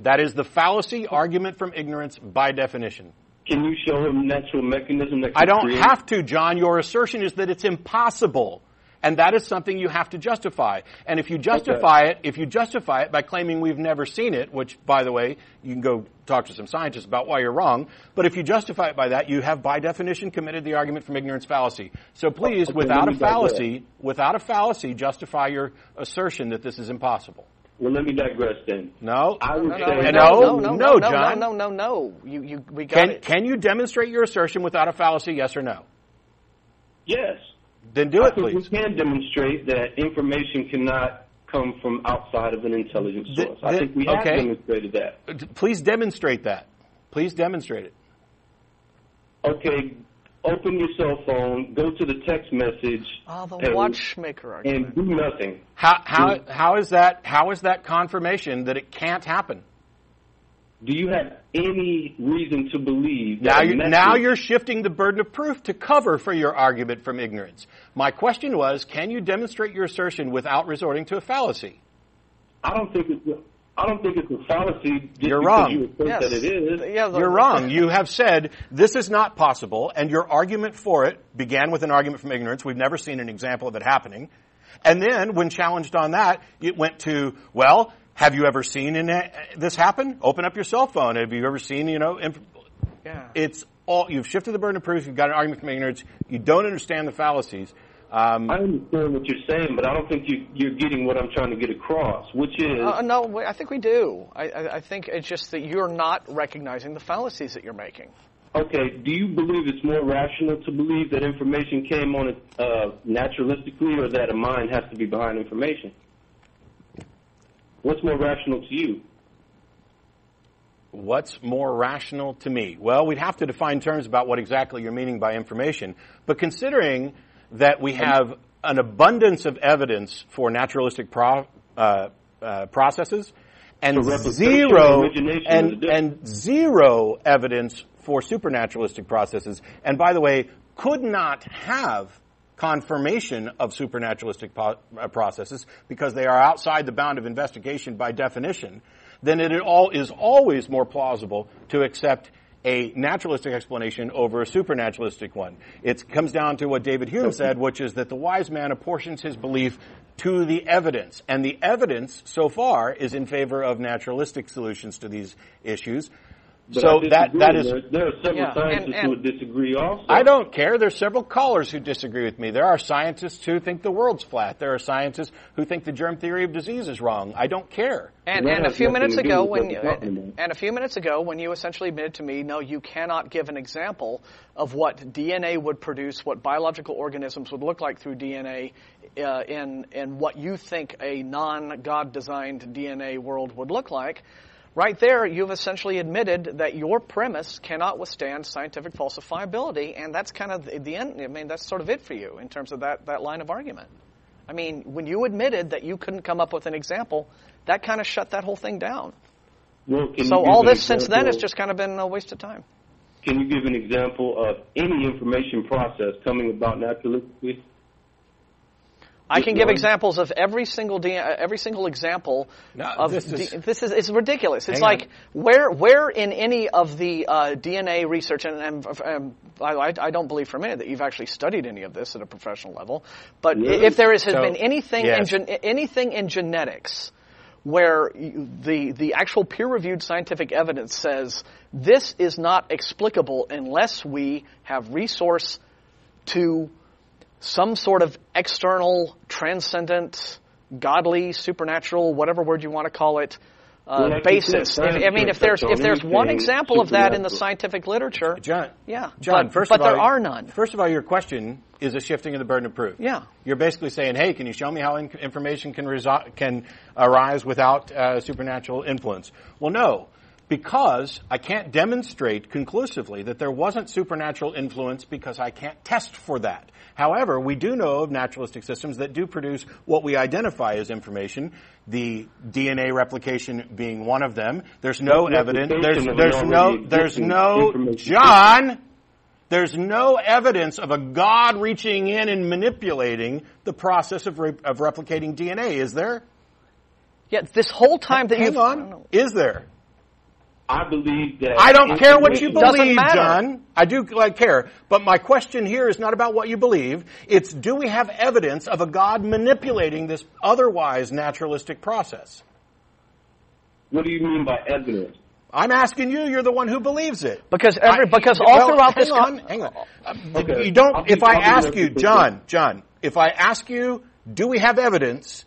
Speaker 4: That is the fallacy argument from ignorance by definition.
Speaker 6: Can you show him natural mechanism that?
Speaker 4: I don't
Speaker 6: create-
Speaker 4: have to, John. Your assertion is that it's impossible. And that is something you have to justify. And if you justify it, if you justify it by claiming we've never seen it, which, by the way, you can go talk to some scientists about why you're wrong, but if you justify it by that, you have by definition committed the argument from ignorance fallacy. So oh, please,
Speaker 6: Okay,
Speaker 4: without a
Speaker 6: me digress.
Speaker 4: fallacy, without a fallacy, justify your assertion that this is impossible.
Speaker 6: Well, let me digress then.
Speaker 4: No?
Speaker 6: I would
Speaker 5: No,
Speaker 6: say
Speaker 5: no,
Speaker 4: no,
Speaker 5: no, no,
Speaker 4: no,
Speaker 5: no,
Speaker 4: John.
Speaker 5: no, no, no, no. You, you, we got
Speaker 4: Can,
Speaker 5: it.
Speaker 4: can you demonstrate your assertion without a fallacy, yes or no?
Speaker 6: yes.
Speaker 4: Then do it,
Speaker 6: think
Speaker 4: please.
Speaker 6: we can demonstrate that information cannot come from outside of an intelligent
Speaker 4: The-
Speaker 6: source. I think we have
Speaker 4: okay.
Speaker 6: demonstrated that.
Speaker 4: Please demonstrate that. Please demonstrate it.
Speaker 6: Okay, open your cell phone, go to the text message
Speaker 5: Oh, the
Speaker 6: page,
Speaker 5: watchmaker argument.
Speaker 6: and do nothing.
Speaker 4: How, how, how is that, how is that confirmation that it can't happen?
Speaker 6: Do you have any reason to believe
Speaker 4: Now
Speaker 6: that a
Speaker 4: you're, now you're shifting the burden of proof to cover for your argument from ignorance. My question was, can you demonstrate your assertion without resorting to a fallacy?
Speaker 6: I don't think it's a, I don't think it's a fallacy. Just
Speaker 4: You're
Speaker 6: because
Speaker 4: wrong.
Speaker 6: You assert
Speaker 5: Yes.
Speaker 6: that it is.
Speaker 5: Yeah, the-
Speaker 4: You're wrong. You have said this is not possible, and your argument for it began with an argument from ignorance. We've never seen an example of it happening. And then, when challenged on that, it went to, well, have you ever seen in, uh, this happen? Open up your cell phone. Have you ever seen, you know, inf-
Speaker 5: Yeah.
Speaker 4: it's all you've shifted the burden of proof. You've got an argument from ignorance. You don't understand the fallacies. Um,
Speaker 6: I understand what you're saying, but I don't think you, you're getting what I'm trying to get across, which is
Speaker 5: Uh, no, I think we do. I, I, I think it's just that you're not recognizing the fallacies that you're making.
Speaker 6: okay. Do you believe it's more rational to believe that information came on it uh, naturalistically, or that a mind has to be behind information? What's more rational to you?
Speaker 4: What's more rational to me? Well, we'd have to define terms about what exactly you're meaning by information. But considering that we have an abundance of evidence for naturalistic pro, uh, uh, processes and zero
Speaker 6: and origination is
Speaker 4: and,
Speaker 6: different.
Speaker 4: and zero evidence for supernaturalistic processes, and by the way, could not have confirmation of supernaturalistic po- uh, processes because they are outside the bound of investigation by definition, then it all is always more plausible to accept a naturalistic explanation over a supernaturalistic one. It comes down to what David Hume said, which is that the wise man apportions his belief to the evidence. And the evidence so far is in favor of naturalistic solutions to these issues.
Speaker 6: But
Speaker 4: so that, that is
Speaker 6: there, there are several
Speaker 5: Yeah, and-
Speaker 6: scientists
Speaker 5: and-
Speaker 6: who would disagree also.
Speaker 4: I don't care. There's several callers who disagree with me. There are scientists who think the world's flat. There are scientists who think the germ theory of disease is wrong. I don't care.
Speaker 5: And,
Speaker 6: That
Speaker 5: and a few minutes ago, when you,
Speaker 6: we're talking about.
Speaker 5: and a few minutes ago, when you essentially admitted to me, no, you cannot give an example of what DNA would produce, what biological organisms would look like through DNA, uh, in in what you think a non-God designed DNA world would look like. Right there, you've essentially admitted that your premise cannot withstand scientific falsifiability, and that's kind of the- end. I mean, that's sort of it for you in terms of that, that line of argument. I mean, when you admitted that you couldn't come up with an example, that kind of shut that whole thing down.
Speaker 6: Well, can
Speaker 5: So all this since then has just kind of been a waste of time.
Speaker 6: Can you give an example of any information process coming about naturalistically?
Speaker 5: I can give examples of every single D, uh, every single example
Speaker 4: No,
Speaker 5: of
Speaker 4: this is-
Speaker 5: this is it's ridiculous. It's like
Speaker 4: on.
Speaker 5: where where in any of the uh, DNA research and, and, and I, I don't believe for a minute that you've actually studied any of this at a professional level. But
Speaker 6: Really?
Speaker 5: if there is, has
Speaker 4: So,
Speaker 5: been anything
Speaker 4: yes.
Speaker 5: in gen, anything in genetics where you- the the actual peer reviewed scientific evidence says this is not explicable unless we have resource to some sort of external, transcendent, godly, supernatural, whatever word you want to call it, uh,
Speaker 6: Well, like you said,
Speaker 5: basis. If, I mean, if there's if there's one example of that in the scientific literature,
Speaker 4: John.
Speaker 5: yeah,
Speaker 4: John,
Speaker 5: but,
Speaker 4: first
Speaker 5: but
Speaker 4: of all,
Speaker 5: there are none.
Speaker 4: First of all, your question is a shifting of the burden of proof.
Speaker 5: Yeah.
Speaker 4: You're basically saying, "Hey, can you show me how in- information can resi- can arise without uh, supernatural influence?" Well, no, because I can't demonstrate conclusively that there wasn't supernatural influence because I can't test for that. However, we do know of naturalistic systems that do produce what we identify as information. The DNA replication being one of them. There's no
Speaker 6: That's
Speaker 4: evidence. There's there's no there's no John. There's no evidence of a God reaching in and manipulating the process of, re- of replicating DNA, is there?
Speaker 5: Yet this whole time that
Speaker 4: Hang
Speaker 5: you've
Speaker 4: on. Is there?
Speaker 6: I believe that.
Speaker 4: I don't care what you believe. John. I do like, care. But my question here is not about what you believe. It's do we have evidence of a God manipulating this otherwise naturalistic process?
Speaker 6: What do you mean by evidence?
Speaker 4: I'm asking you. You're the one who believes it.
Speaker 5: because every
Speaker 4: I-
Speaker 5: because all
Speaker 4: well,
Speaker 5: throughout
Speaker 4: hang
Speaker 5: this
Speaker 4: on,
Speaker 5: con-
Speaker 4: hang on.
Speaker 6: Okay.
Speaker 4: You don't.
Speaker 6: I'll be-
Speaker 4: if I
Speaker 6: I'll be
Speaker 4: ask you, John, John, if I ask you, do we have evidence?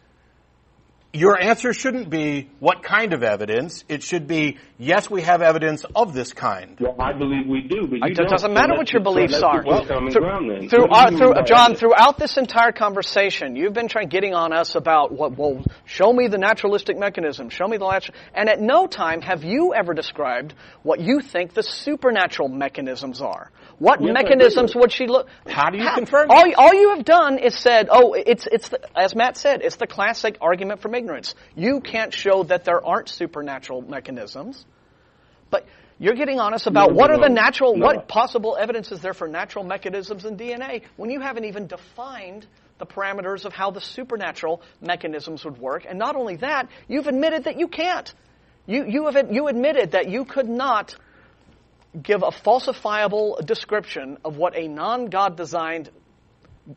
Speaker 4: Your answer shouldn't be what kind of evidence. It should be yes, we have evidence of this kind.
Speaker 6: Well, I believe we do, but you
Speaker 5: It
Speaker 6: don't.
Speaker 5: doesn't matter
Speaker 6: let's
Speaker 5: what your
Speaker 6: just- so
Speaker 5: beliefs are.
Speaker 6: just get common
Speaker 5: through,
Speaker 6: ground then.
Speaker 5: through,
Speaker 6: What do you
Speaker 5: uh, through
Speaker 6: by
Speaker 5: John,
Speaker 6: evidence?
Speaker 5: throughout this entire conversation, you've been trying getting on us about what. Well, show me the naturalistic mechanism. Show me the natural. And at no time have you ever described what you think the supernatural mechanisms are. What
Speaker 6: Yes,
Speaker 5: mechanisms would she look?
Speaker 4: How do you confirm
Speaker 5: All, all you have done is said, "Oh, it's it's the, as Matt said, it's the classic argument from ignorance. You can't show that there aren't supernatural mechanisms." But you're getting honest about
Speaker 6: No,
Speaker 5: what
Speaker 6: no,
Speaker 5: are the natural,
Speaker 6: No.
Speaker 5: what possible evidence is there for natural mechanisms in DNA when you haven't even defined the parameters of how the supernatural mechanisms would work. And not only that, you've admitted that you can't. You, you, have, you admitted that you could not give a falsifiable description of what a non-God designed,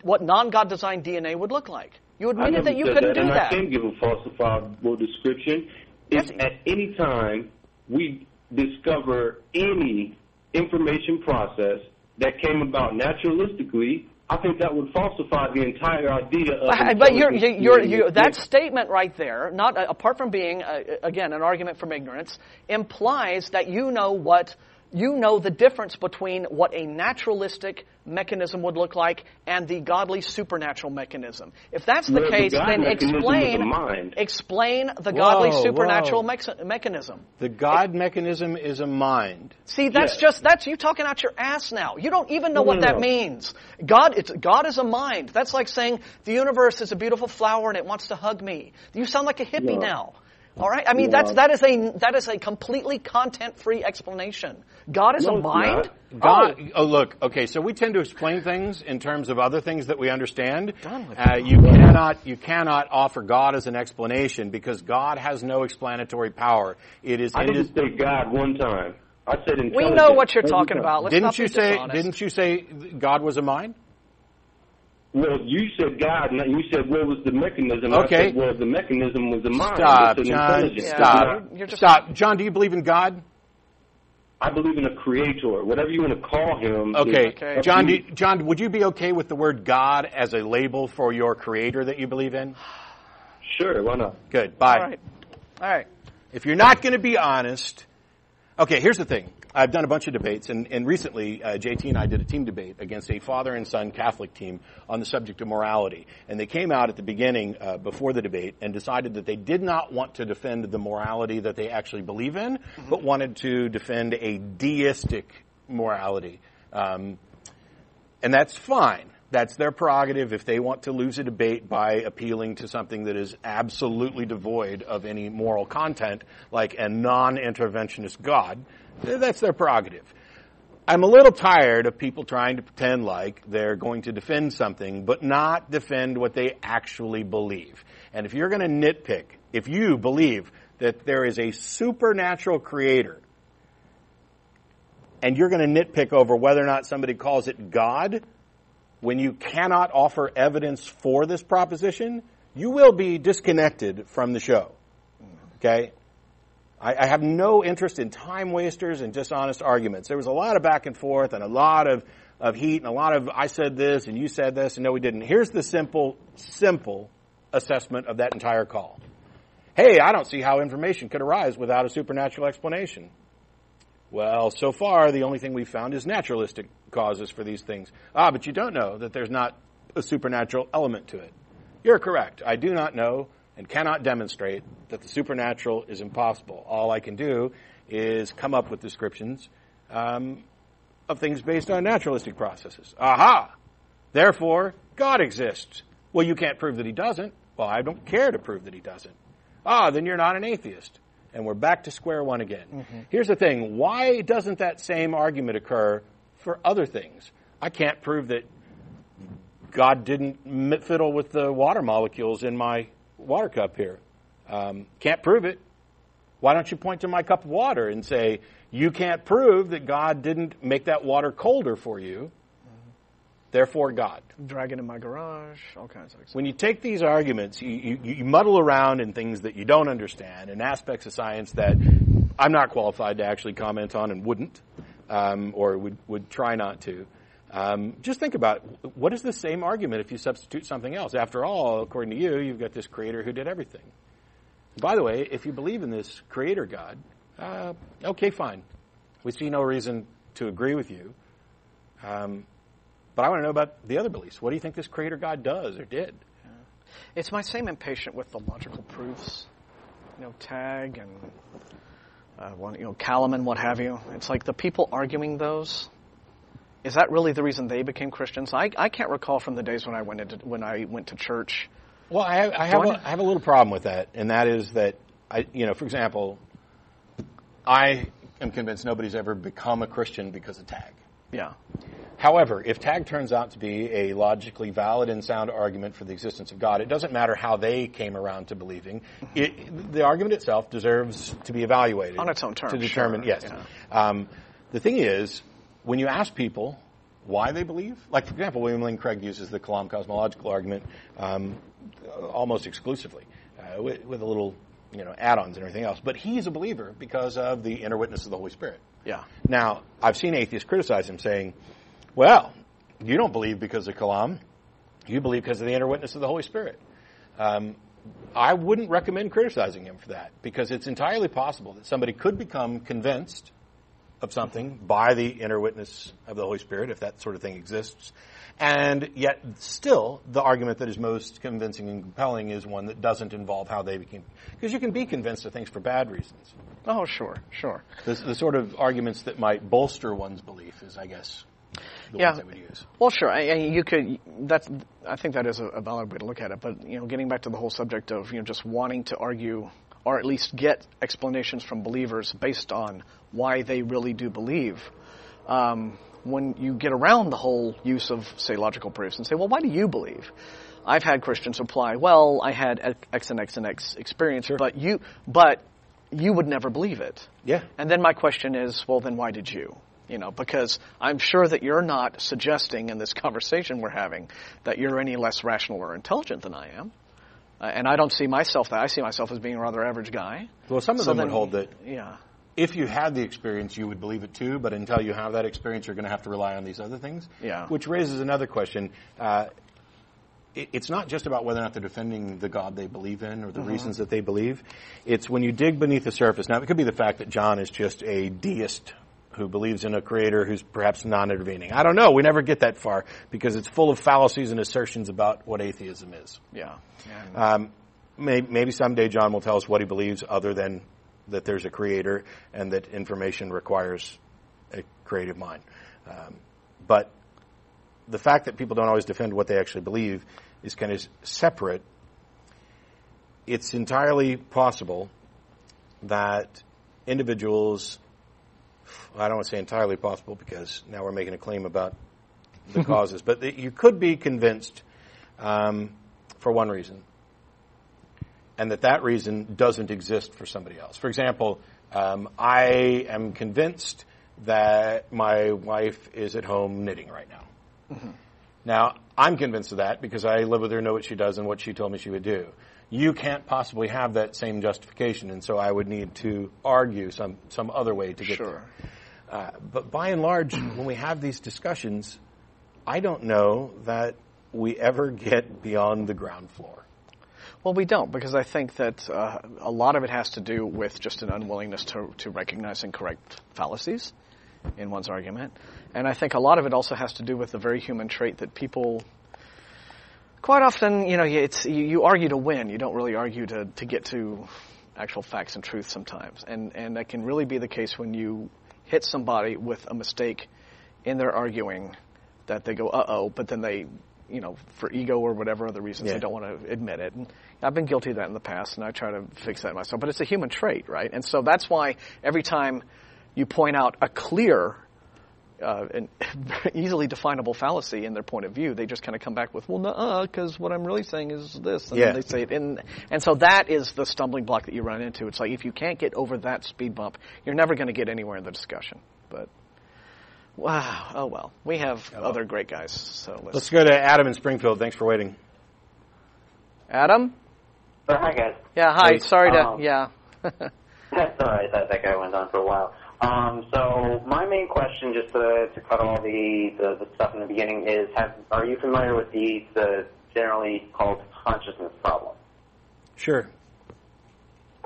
Speaker 5: what non-God designed DNA would look like. You admitted that you couldn't
Speaker 6: that,
Speaker 5: do
Speaker 6: and
Speaker 5: that.
Speaker 6: I can give a falsifiable description. If
Speaker 5: Yes.
Speaker 6: at any time we discover any information process that came about naturalistically, I think that would falsify the entire idea of.
Speaker 5: But, but you're, you're, you're, that statement right there, not uh, apart from being uh, again an argument from ignorance, implies that you know what you know the difference between what a naturalistic mechanism would look like and the godly supernatural mechanism. If that's the
Speaker 6: Well,
Speaker 5: case,
Speaker 6: God
Speaker 5: then explain
Speaker 6: the mind.
Speaker 5: explain the godly supernatural
Speaker 4: whoa.
Speaker 5: mex- mechanism.
Speaker 4: The God mechanism is a mind.
Speaker 5: See, that's
Speaker 6: Yes.
Speaker 5: just that's you talking out your ass now. You don't even know
Speaker 6: No,
Speaker 5: what
Speaker 6: no,
Speaker 5: that
Speaker 6: no.
Speaker 5: means. God, it's God is a mind. That's like saying the universe is a beautiful flower and it wants to hug me. You sound like a hippie
Speaker 6: No.
Speaker 5: now. All right, I mean
Speaker 6: No.
Speaker 5: that's that is a that is a completely content-free explanation. God is
Speaker 6: No,
Speaker 5: a mind.
Speaker 4: God,
Speaker 5: Oh,
Speaker 4: oh. look, okay, so we tend to explain things in terms of other things that we understand.
Speaker 5: Done with
Speaker 4: Uh, you cannot, you cannot offer God as an explanation because God has no explanatory power. It is.
Speaker 6: I
Speaker 4: it is
Speaker 6: didn't say God one time. I said intelligence.
Speaker 5: we know what you're talking about. Let's
Speaker 4: didn't you say?
Speaker 5: dishonest.
Speaker 4: Didn't you say God was a mind?
Speaker 6: Well, you said God, and you said what was the mechanism?
Speaker 4: Okay.
Speaker 6: I said, well, the mechanism was the mind.
Speaker 4: Stop, John.
Speaker 5: Yeah,
Speaker 4: Stop.
Speaker 5: you're- you're just-
Speaker 4: Stop, John. Do you believe in God?
Speaker 6: I believe in a creator, whatever you want to call him.
Speaker 4: Okay,
Speaker 5: Okay.
Speaker 4: John. Do you, John, would you be okay with the word God as a label for your Creator that you believe in?
Speaker 6: Sure, why not?
Speaker 4: Good. Bye.
Speaker 5: All right, all right.
Speaker 4: If you're not going to be honest, okay, here's the thing. I've done a bunch of debates, and, and recently uh, JT and I did a team debate against a father and son Catholic team on the subject of morality. And they came out at the beginning, uh, before the debate, and decided that they did not want to defend the morality that they actually believe in, but wanted to defend a deistic morality. Um, and that's fine. That's their prerogative if they want to lose a debate by appealing to something that is absolutely devoid of any moral content, like a non-interventionist God. That's their prerogative. I'm a little tired of people trying to pretend like they're going to defend something, but not defend what they actually believe. And if you're going to nitpick, if you believe that there is a supernatural creator, and you're going to nitpick over whether or not somebody calls it God, when you cannot offer evidence for this proposition, you will be disconnected from the show. Okay? I, I have no interest in time wasters and dishonest arguments. There was a lot of back and forth and a lot of, of heat and a lot of I said this and you said this and no we didn't. Here's the simple, simple assessment of that entire call. Hey, I don't see how information could arise without a supernatural explanation. Well, so far, the only thing we've found is naturalistic causes for these things. Ah, but you don't know that there's not a supernatural element to it. You're correct. I do not know and cannot demonstrate that the supernatural is impossible. All I can do is come up with descriptions um, of things based on naturalistic processes. Aha! Therefore, God exists. Well, you can't prove that he doesn't. Well, I don't care to prove that he doesn't. Ah, then you're not an atheist. And we're back to square one again. Here's the thing. Why doesn't that same argument occur for other things? I can't prove that God didn't fiddle with the water molecules in my water cup here. Um, can't prove it. Why don't you point to my cup of water and say, you can't prove that God didn't make that water colder for you, therefore God?
Speaker 5: Dragon in my garage, all kinds of.
Speaker 4: When you take these arguments, you, you, you muddle around in things that you don't understand and aspects of science that I'm not qualified to actually comment on and wouldn't, um, or would, would try not to. Um, just think about what is the same argument if you substitute something else? After all, according to you, you've got this creator who did everything. By the way, if you believe in this creator God, uh, okay, fine. We see no reason to agree with you. Um, but I want to know about the other beliefs. What do you think this creator God does or did?
Speaker 5: It's my same impatient with the logical proofs, you know, TAG and uh, you know, Kalam and what have you. It's like the people arguing those. Is that really the reason they became Christians? I, I can't recall from the days when I went into when I went to church.
Speaker 4: Well, I have, I have, a, I have a little problem with that, and that is that I, you know, for example, I am convinced nobody's ever become a Christian because of TAG.
Speaker 5: Yeah,
Speaker 4: However, if TAG turns out to be a logically valid and sound argument for the existence of God, it doesn't matter how they came around to believing. It, the argument itself deserves to be evaluated
Speaker 5: On its own terms,
Speaker 4: to determine.
Speaker 5: sure,
Speaker 4: yes.
Speaker 5: yeah.
Speaker 4: Um, the thing is, when you ask people why they believe, like for example, William Lane Craig uses the Kalam cosmological argument um, almost exclusively, uh, with, with a little you know add-ons and everything else. But he's a believer because of the inner witness of the Holy Spirit.
Speaker 5: Yeah.
Speaker 4: Now, I've seen atheists criticize him saying, well, you don't believe because of Kalam, you believe because of the inner witness of the Holy Spirit. Um, I wouldn't recommend criticizing him for that because it's entirely possible that somebody could become convinced of something by the inner witness of the Holy Spirit, if that sort of thing exists. And yet, still, the argument that is most convincing and compelling is one that doesn't involve how they became. Because you can be convinced of things for bad reasons.
Speaker 5: Oh, sure, sure.
Speaker 4: The, the sort of arguments that might bolster one's belief is, I guess, the
Speaker 5: Yeah.
Speaker 4: ones I would use.
Speaker 5: Well, sure. I, I, you could. That's. I think that is a, a valid way to look at it. But you know, getting back to the whole subject of you know just wanting to argue or at least get explanations from believers based on why they really do believe. Um, when you get around the whole use of say logical proofs and say, well, why do you believe? I've had Christians reply, well, I had X and X and X experience, but you, but you would never believe it.
Speaker 4: Yeah.
Speaker 5: And then my question is, well, then why did you? You know, because I'm sure that you're not suggesting in this conversation we're having that you're any less rational or intelligent than I am. Uh, and I don't see myself that. I see myself as being a rather average guy.
Speaker 4: Well, some of
Speaker 5: So
Speaker 4: them
Speaker 5: then-
Speaker 4: would hold that
Speaker 5: Yeah.
Speaker 4: if you had the experience, you would believe it too, but until you have that experience, you're going to have to rely on these other things.
Speaker 5: Yeah.
Speaker 4: Which raises another question. Uh, it- it's not just about whether or not they're defending the God they believe in or the reasons that they believe. It's when you dig beneath the surface. Now, it could be the fact that John is just a deist who believes in a creator who's perhaps non-intervening. I don't know. We never get that far because it's full of fallacies and assertions about what atheism is.
Speaker 5: Yeah. And-
Speaker 4: Um, may, maybe someday John will tell us what he believes other than that there's a creator and that information requires a creative mind. Um, but the fact that people don't always defend what they actually believe is kind of separate. It's entirely possible that individuals, I don't want to say entirely possible because now we're making a claim about the causes, but that you could be convinced um, for one reason, and that that reason doesn't exist for somebody else. For example, um, I am convinced that my wife is at home knitting right now. Now, I'm convinced of that because I live with her, know what she does, and what she told me she would do. You can't possibly have that same justification, and so I would need to argue some, some other way to get
Speaker 5: Sure.
Speaker 4: there. Uh, but by and large, when we have these discussions, I don't know that we ever get beyond the ground floor.
Speaker 5: Well, we don't because I think that uh, a lot of it has to do with just an unwillingness to, to recognize and correct fallacies in one's argument. And I think a lot of it also has to do with the very human trait that people quite often, you know, it's, you, you argue to win. You don't really argue to, to get to actual facts and truth sometimes. And, and that can really be the case when you hit somebody with a mistake in their arguing that they go, uh oh, but then they, you know, for ego or whatever other reasons,
Speaker 4: Yeah.
Speaker 5: they don't want to admit it. And I've been guilty of that in the past, and I try to fix that myself. But it's a human trait, right? And so that's why every time you point out a clear uh, an easily definable fallacy in their point of view, they just kind of come back with, well, no, because what I'm really saying is this. And
Speaker 4: Yeah.
Speaker 5: then they say it. And, and so that is the stumbling block that you run into. It's like if you can't get over that speed bump, you're never going to get anywhere in the discussion. But, wow, oh well. We have other great guys. So let's.
Speaker 4: Let's go to Adam in Springfield. Thanks for waiting.
Speaker 5: Adam?
Speaker 7: Oh, hi guys.
Speaker 5: Yeah, hi.
Speaker 4: Hey.
Speaker 5: Sorry to.
Speaker 7: Um,
Speaker 5: yeah.
Speaker 7: That's all right. That that guy went on for a while. Um, so my main question, just to, to cut all the, the, the stuff in the beginning, is: Have are you familiar with the the generally called consciousness problem?
Speaker 4: Sure.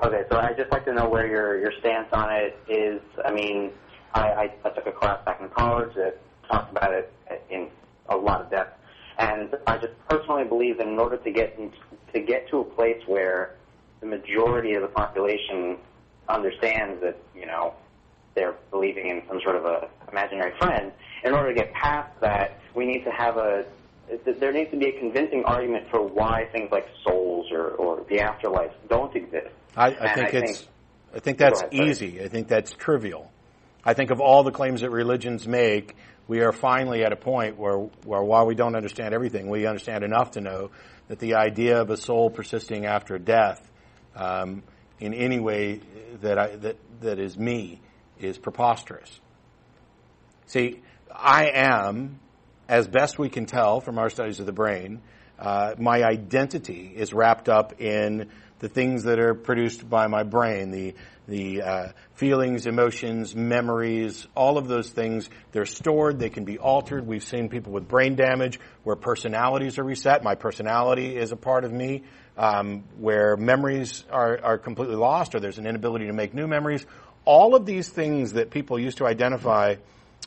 Speaker 7: Okay, so I'd just like to know where your your stance on it is. I mean, I, I, I took a class back in college that talked about it in a lot of depth, and I just personally believe that in order to get in, to get to a place where the majority of the population understands that you know they're believing in some sort of a imaginary friend, in order to get past that, we need to have a there needs to be a convincing argument for why things like souls or, or the afterlife don't exist.
Speaker 4: I, I think
Speaker 7: I
Speaker 4: it's.
Speaker 7: think-
Speaker 4: I think that's
Speaker 7: ahead, sorry.
Speaker 4: easy. I think that's trivial. I think of all the claims that religions make, we are finally at a point where, where while we don't understand everything, we understand enough to know that the idea of a soul persisting after death, um, in any way that I, that that is me, is preposterous. See, I am, as best we can tell from our studies of the brain, Uh, my identity is wrapped up in the things that are produced by my brain, the the uh, feelings, emotions, memories, all of those things. They're stored. They can be altered. We've seen people with brain damage where personalities are reset. My personality is a part of me. Um, where memories are, are completely lost, or there's an inability to make new memories. All of these things that people used to identify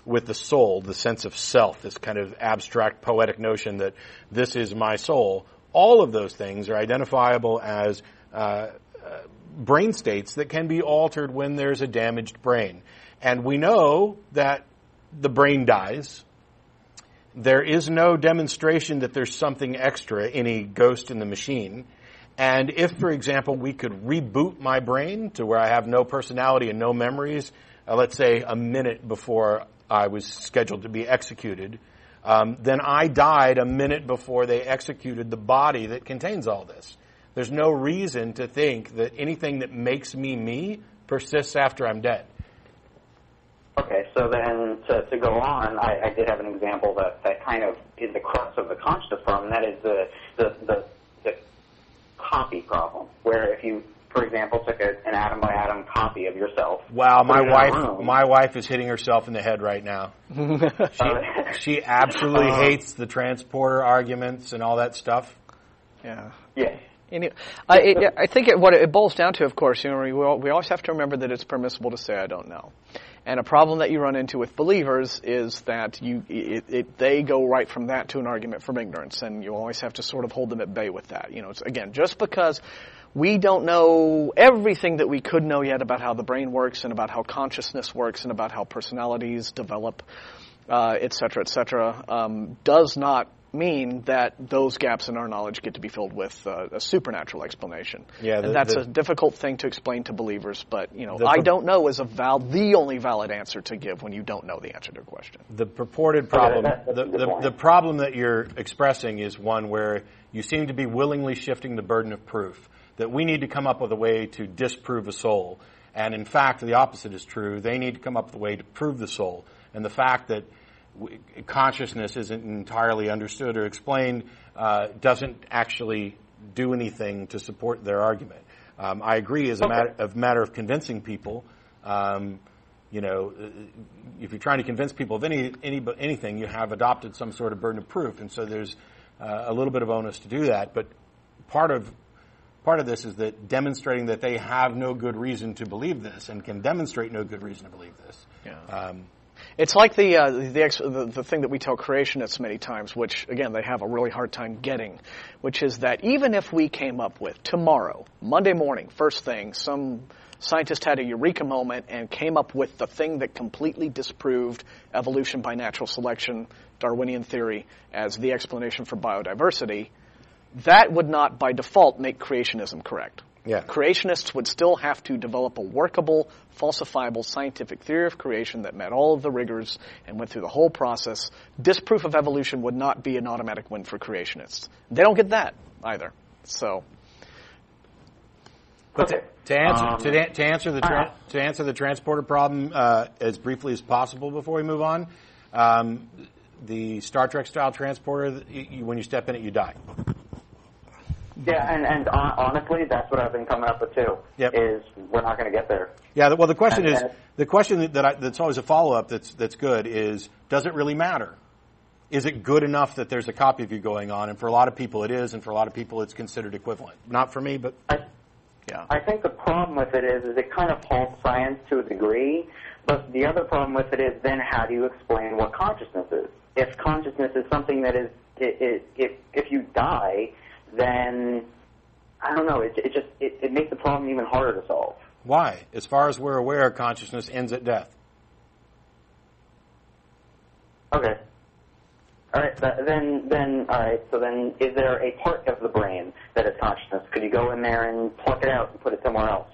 Speaker 4: with the soul, the sense of self, this kind of abstract poetic notion that this is my soul, all of those things are identifiable as uh, uh, brain states that can be altered when there's a damaged brain. And we know that the brain dies. There is no demonstration that there's something extra, any ghost in the machine. And if, for example, we could reboot my brain to where I have no personality and no memories, uh, let's say a minute before I was scheduled to be executed, um, then I died a minute before they executed the body that contains all this. There's no reason to think that anything that makes me me persists after I'm dead.
Speaker 7: Okay, so then to, to go on, I, I did have an example that, that kind of is the crux of the consciousness problem. That is the, the, the, the copy problem, where if you, for example, took a, an atom by atom copy of yourself.
Speaker 4: Wow, my
Speaker 7: put it in a
Speaker 4: wife,
Speaker 7: room-
Speaker 4: my wife is hitting herself in the head right now. she, she absolutely
Speaker 7: Uh,
Speaker 4: hates the transporter arguments and all that stuff.
Speaker 5: Yeah.
Speaker 7: Yes.
Speaker 5: Any, I, it, I think it, what it boils down to, of course, you know, we, we always have to remember that it's permissible to say I don't know. And a problem that you run into with believers is that you, it, it, they go right from that to an argument from ignorance, and you always have to sort of hold them at bay with that. You know, it's, again, just because we don't know everything that we could know yet about how the brain works and about how consciousness works and about how personalities develop, uh, et cetera, et cetera, um, does not mean that those gaps in our knowledge get to be filled with uh, a supernatural explanation.
Speaker 4: Yeah, the-
Speaker 5: and that's
Speaker 4: the-
Speaker 5: a difficult thing to explain to believers. But you know,
Speaker 4: The
Speaker 5: I
Speaker 4: pro-
Speaker 5: don't know is a val- the only valid answer to give when you don't know the answer to a question.
Speaker 4: The purported problem,
Speaker 7: that- that's
Speaker 4: the, the, the problem that you're expressing is one where you seem to be willingly shifting the burden of proof. That we need to come up with a way to disprove a soul. And in fact, the opposite is true. They need to come up with a way to prove the soul. And the fact that w- consciousness isn't entirely understood or explained uh, doesn't actually do anything to support their argument. Um, I agree as a
Speaker 7: Okay.
Speaker 4: matter, of matter of convincing people. Um, you know, uh, if you're trying to convince people of any, any anything, you have adopted some sort of burden of proof, and so there's uh, a little bit of onus to do that. But part of part of this is that demonstrating that they have no good reason to believe this and can demonstrate no good reason to believe this.
Speaker 5: Yeah.
Speaker 4: Um,
Speaker 5: It's like the, uh, the, the the thing that we tell creationists many times, which again they have a really hard time getting, which is that even if we came up with tomorrow, Monday morning, first thing, some scientist had a eureka moment and came up with the thing that completely disproved evolution by natural selection, Darwinian theory, as the explanation for biodiversity, that would not by default make creationism correct.
Speaker 4: Yeah.
Speaker 5: Creationists would still have to develop a workable, falsifiable scientific theory of creation that met all of the rigors and went through the whole process. Disproof of evolution would not be an automatic win for creationists. They don't get that either. So,
Speaker 4: But
Speaker 7: Okay.
Speaker 4: to, to answer
Speaker 7: Um,
Speaker 4: to, to answer the tra-
Speaker 7: ah.
Speaker 4: to answer the transporter problem uh, as briefly as possible before we move on, um, the Star Trek style transporter, you, you, when you step in it, you die.
Speaker 7: Yeah, and, and hon- honestly, that's what I've been coming up with too.
Speaker 4: Yep.
Speaker 7: Is we're not going to get there.
Speaker 4: Yeah. Well, the question is
Speaker 7: Okay.
Speaker 4: the question that, I, that's always a follow up that's that's good is does it really matter? Is it good enough that there's a copy of you going on? And for a lot of people, it is, and for a lot of people, it's considered equivalent. Not for me, but
Speaker 7: I,
Speaker 5: yeah.
Speaker 7: I think the problem with it is, is it kind of halts science to a degree. But the other problem with it is, then how do you explain what consciousness is? If consciousness is something that is, it, if if you die, then I don't know. It, it just it, it makes the problem even harder to solve.
Speaker 4: why? As far as we're aware, consciousness ends at death.
Speaker 7: Okay. All right. th- Then, then, all right. So then, is there a part of the brain that is consciousness? Could you go in there and pluck it out and put it somewhere else?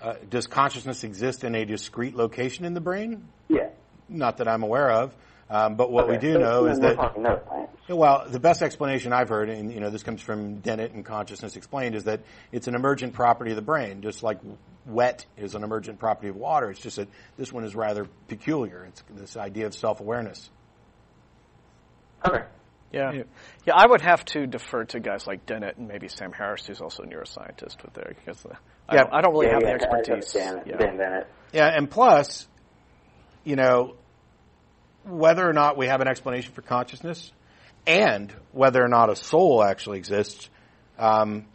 Speaker 4: Uh, does consciousness exist in a discrete location in the brain?
Speaker 7: Yeah.
Speaker 4: Not that I'm aware of. Um, but what we do
Speaker 7: so
Speaker 4: know is that
Speaker 7: talking neuroscience.
Speaker 4: Well, the best explanation I've heard, and you know, this comes from Dennett and Consciousness Explained, is that it's an emergent property of the brain, just like wet is an emergent property of water. It's just that this one is rather peculiar. It's this idea of self-awareness.
Speaker 7: Okay.
Speaker 5: Yeah. yeah, I would have to defer to guys like Dennett and maybe Sam Harris, who's also a neuroscientist with there, because uh, I,
Speaker 4: Yeah.
Speaker 5: don't, I don't really
Speaker 7: yeah,
Speaker 5: have
Speaker 7: yeah,
Speaker 5: the expertise.
Speaker 7: understand
Speaker 5: Yeah.
Speaker 7: Dan Dennett.
Speaker 4: Yeah, and plus, you know, whether or not we have an explanation for consciousness and whether or not a soul actually exists, um,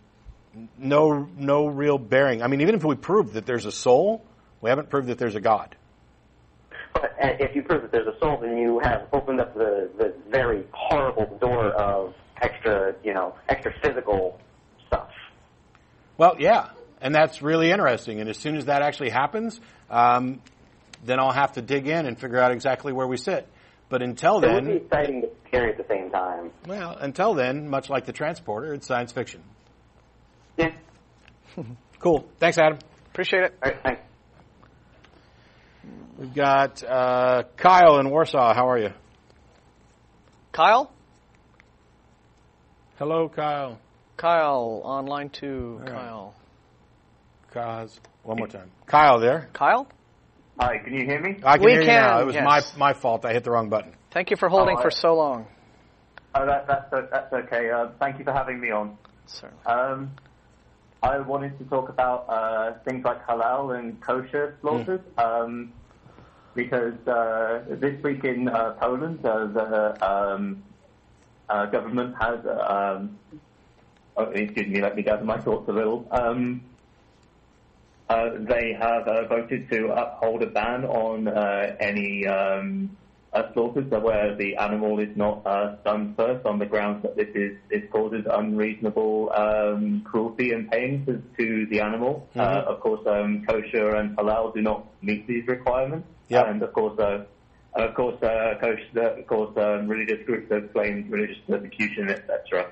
Speaker 4: no, no real bearing. I mean, even if we prove that there's a soul, we haven't proved that there's a God.
Speaker 7: But if you prove that there's a soul, then you have opened up the, the very horrible door of extra, you know, extra physical stuff.
Speaker 4: Well, yeah, and that's really interesting. And as soon as that actually happens, um, then I'll have to dig in and figure out exactly where we sit. But until then
Speaker 7: It would be
Speaker 4: then,
Speaker 7: exciting but scary at the same time.
Speaker 4: well, until then, much like the transporter, it's science fiction.
Speaker 7: Yeah.
Speaker 4: Cool. Thanks, Adam.
Speaker 5: Appreciate it.
Speaker 7: All right, thanks.
Speaker 4: We've got uh, Kyle in Warsaw. How are you?
Speaker 5: Kyle?
Speaker 4: Hello, Kyle.
Speaker 5: Kyle, on line two.
Speaker 4: right.
Speaker 5: Kyle.
Speaker 4: Kyle. One more time. Kyle there.
Speaker 5: Kyle?
Speaker 8: Hi, can you hear me?
Speaker 4: I can
Speaker 5: We
Speaker 4: hear you now.
Speaker 5: can,
Speaker 4: It was
Speaker 5: yes.
Speaker 4: my my fault. I hit the wrong button.
Speaker 5: Thank you for holding
Speaker 8: Oh,
Speaker 5: for
Speaker 8: I-
Speaker 5: so long.
Speaker 8: Oh, that, that's that's okay. Uh, thank you for having me on.
Speaker 5: Sir.
Speaker 8: Um, I wanted to talk about uh, things like halal and kosher slaughters um, because uh, this week in uh, Poland, uh, the um, uh, government has. Uh, um, oh, excuse me, let me gather my thoughts a little. Um, they have uh, voted to uphold a ban on uh, any um, uh, slaughters where the animal is not uh, stunned first on the grounds that this is it causes unreasonable um, cruelty and pain to, to the animal. Uh, of course, um, kosher and halal do not meet these requirements,
Speaker 4: Yep.
Speaker 8: and of course, uh, of course, uh, kosher, of course, um, religious groups have claimed religious persecution, etc.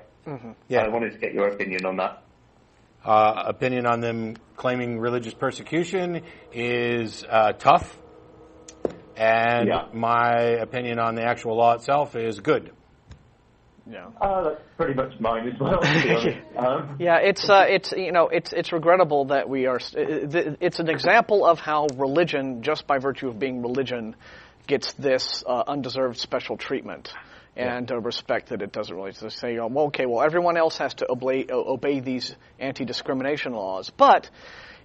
Speaker 4: Yeah.
Speaker 8: I wanted to get your opinion on that.
Speaker 4: Uh, opinion on them claiming religious persecution is uh, tough, and
Speaker 8: Yeah.
Speaker 4: my opinion on the actual law itself is good.
Speaker 5: Yeah.
Speaker 8: Uh, that's pretty much mine as well. To be honest. Um,
Speaker 5: Yeah, it's uh, it's you know it's it's regrettable that we are. It's an example of how religion, just by virtue of being religion, gets this uh, undeserved special treatment and uh, respect that it doesn't really. So say, well, okay, well, everyone else has to obey uh, obey these anti-discrimination laws, but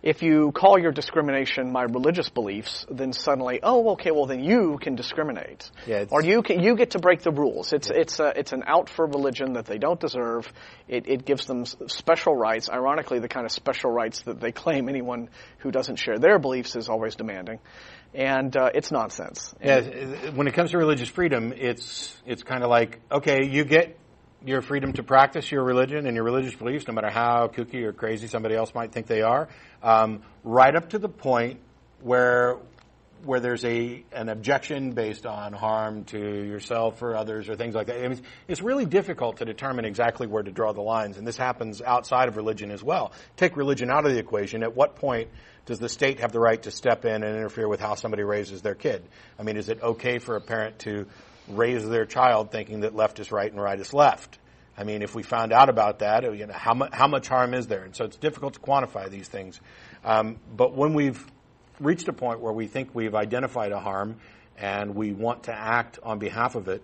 Speaker 5: if you call your discrimination my religious beliefs, then suddenly, oh, okay, well, then you can discriminate,
Speaker 4: Yeah,
Speaker 5: or you can, you get to break the rules. It's it's a, it's an out for religion that they don't deserve. It it gives them special rights. Ironically, the kind of special rights that they claim anyone who doesn't share their beliefs is always demanding, and uh, it's nonsense.
Speaker 4: Yeah, when it comes to religious freedom, it's it's kind of like okay, you get your freedom to practice your religion and your religious beliefs, no matter how kooky or crazy somebody else might think they are, um, right up to the point where where there's a an objection based on harm to yourself or others or things like that. I mean, it's really difficult to determine exactly where to draw the lines, and this happens outside of religion as well. Take religion out of the equation. At what point does the state have the right to step in and interfere with how somebody raises their kid? I mean, is it okay for a parent to raise their child thinking that left is right and right is left? I mean, if we found out about that, you know, how, mu- how much harm is there? And so it's difficult to quantify these things. Um, but when we've reached a point where we think we've identified a harm and we want to act on behalf of it,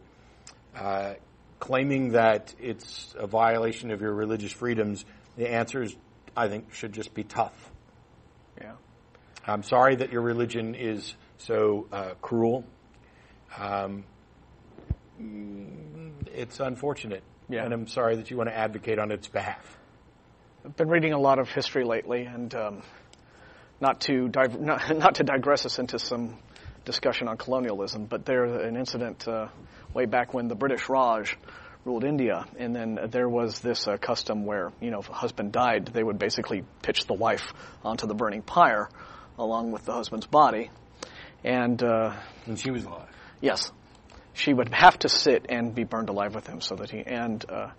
Speaker 4: uh, claiming that it's a violation of your religious freedoms, the answer is, I think, should just be tough.
Speaker 5: Yeah.
Speaker 4: I'm sorry that your religion is so uh, cruel. Um, mm, it's unfortunate.
Speaker 5: Yeah.
Speaker 4: And I'm sorry that you want to advocate on its behalf.
Speaker 5: I've been reading a lot of history lately, and um, not to div- not, not to digress us into some discussion on colonialism, but there's an incident uh, way back when the British Raj ruled India, and then there was this uh, custom where you know if a husband died, they would basically pitch the wife onto the burning pyre along with the husband's body, and uh,
Speaker 4: And she was alive.
Speaker 5: Yes, she would have to sit and be burned alive with him, so that he and uh,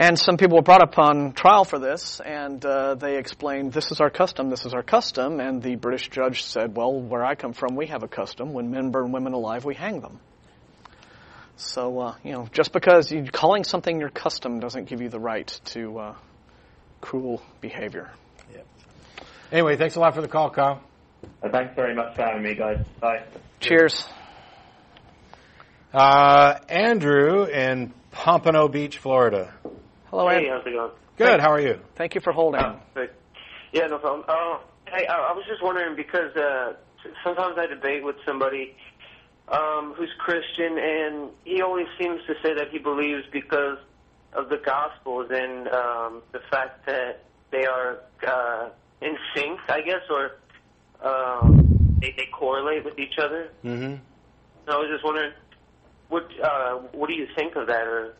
Speaker 5: and some people were brought up on trial for this, and uh, they explained this is our custom, this is our custom, and the British judge said, well, where I come from, we have a custom. When men burn women alive, we hang them. So uh, you know, just because you're calling something your custom doesn't give you the right to uh, cruel behavior.
Speaker 4: Anyway, thanks a lot for the call, Kyle.
Speaker 8: Uh, thanks very much for having me, guys. Bye.
Speaker 5: Cheers.
Speaker 4: Uh, Andrew in Pompano Beach, Florida.
Speaker 5: Hello,
Speaker 9: Hey,
Speaker 5: Andrew.
Speaker 9: how's it going?
Speaker 4: Good. How are you?
Speaker 5: Thank you for holding.
Speaker 9: Good. Yeah, no problem. Uh, hey, I, I was just wondering because uh, sometimes I debate with somebody um, who's Christian, and he always seems to say that he believes because of the Gospels and um, the fact that they are uh, in sync, I guess, or um, they, they correlate with each other.
Speaker 4: Mm-hmm.
Speaker 9: So I was just wondering, what uh, what do you think of that? Or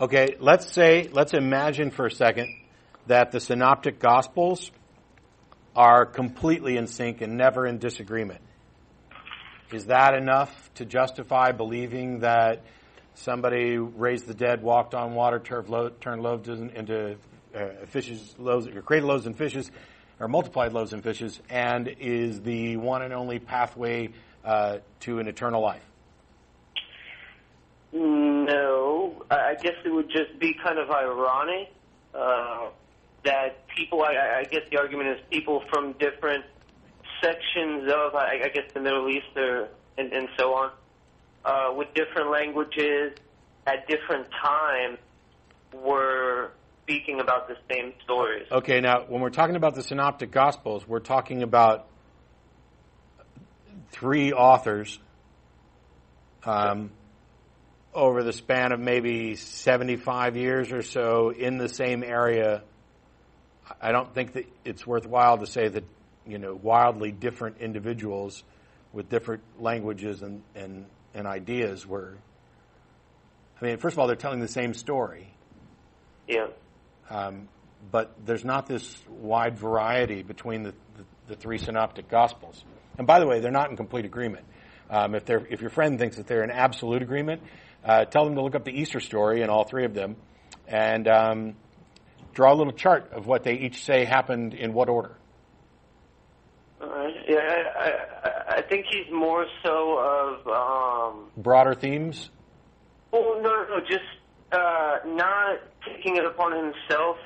Speaker 4: Okay, let's say, let's imagine for a second that the synoptic gospels are completely in sync and never in disagreement. Is that enough to justify believing that somebody raised the dead, walked on water, turned, loaves into uh, fishes, loaves, or created loaves and fishes, or multiplied loaves and fishes, and is the one and only pathway uh, to an eternal life?
Speaker 9: No, I guess it would just be kind of ironic uh, that people. I, I guess the argument is people from different sections of, I, I guess, the Middle East or, and, and so on, uh, with different languages at different times, were speaking about the same stories.
Speaker 4: Okay, now when we're talking about the synoptic gospels, we're talking about three authors um, over the span of maybe 75 years or so in the same area. I don't think that it's worthwhile to say that you know wildly different individuals with different languages and, and, and ideas were. I mean, first of all, they're telling the same story.
Speaker 9: Yeah.
Speaker 4: Um, but there's not this wide variety between the, the, the three synoptic gospels. And by the way, they're not in complete agreement. Um, if, they're, if your friend thinks that they're in absolute agreement, uh, tell them to look up the Easter story in all three of them and um, draw a little chart of what they each say happened in what order.
Speaker 9: Right. Yeah, I, I, I think he's more so of um,
Speaker 4: Broader themes?
Speaker 9: Well, no, no, no, just uh, not taking it upon himself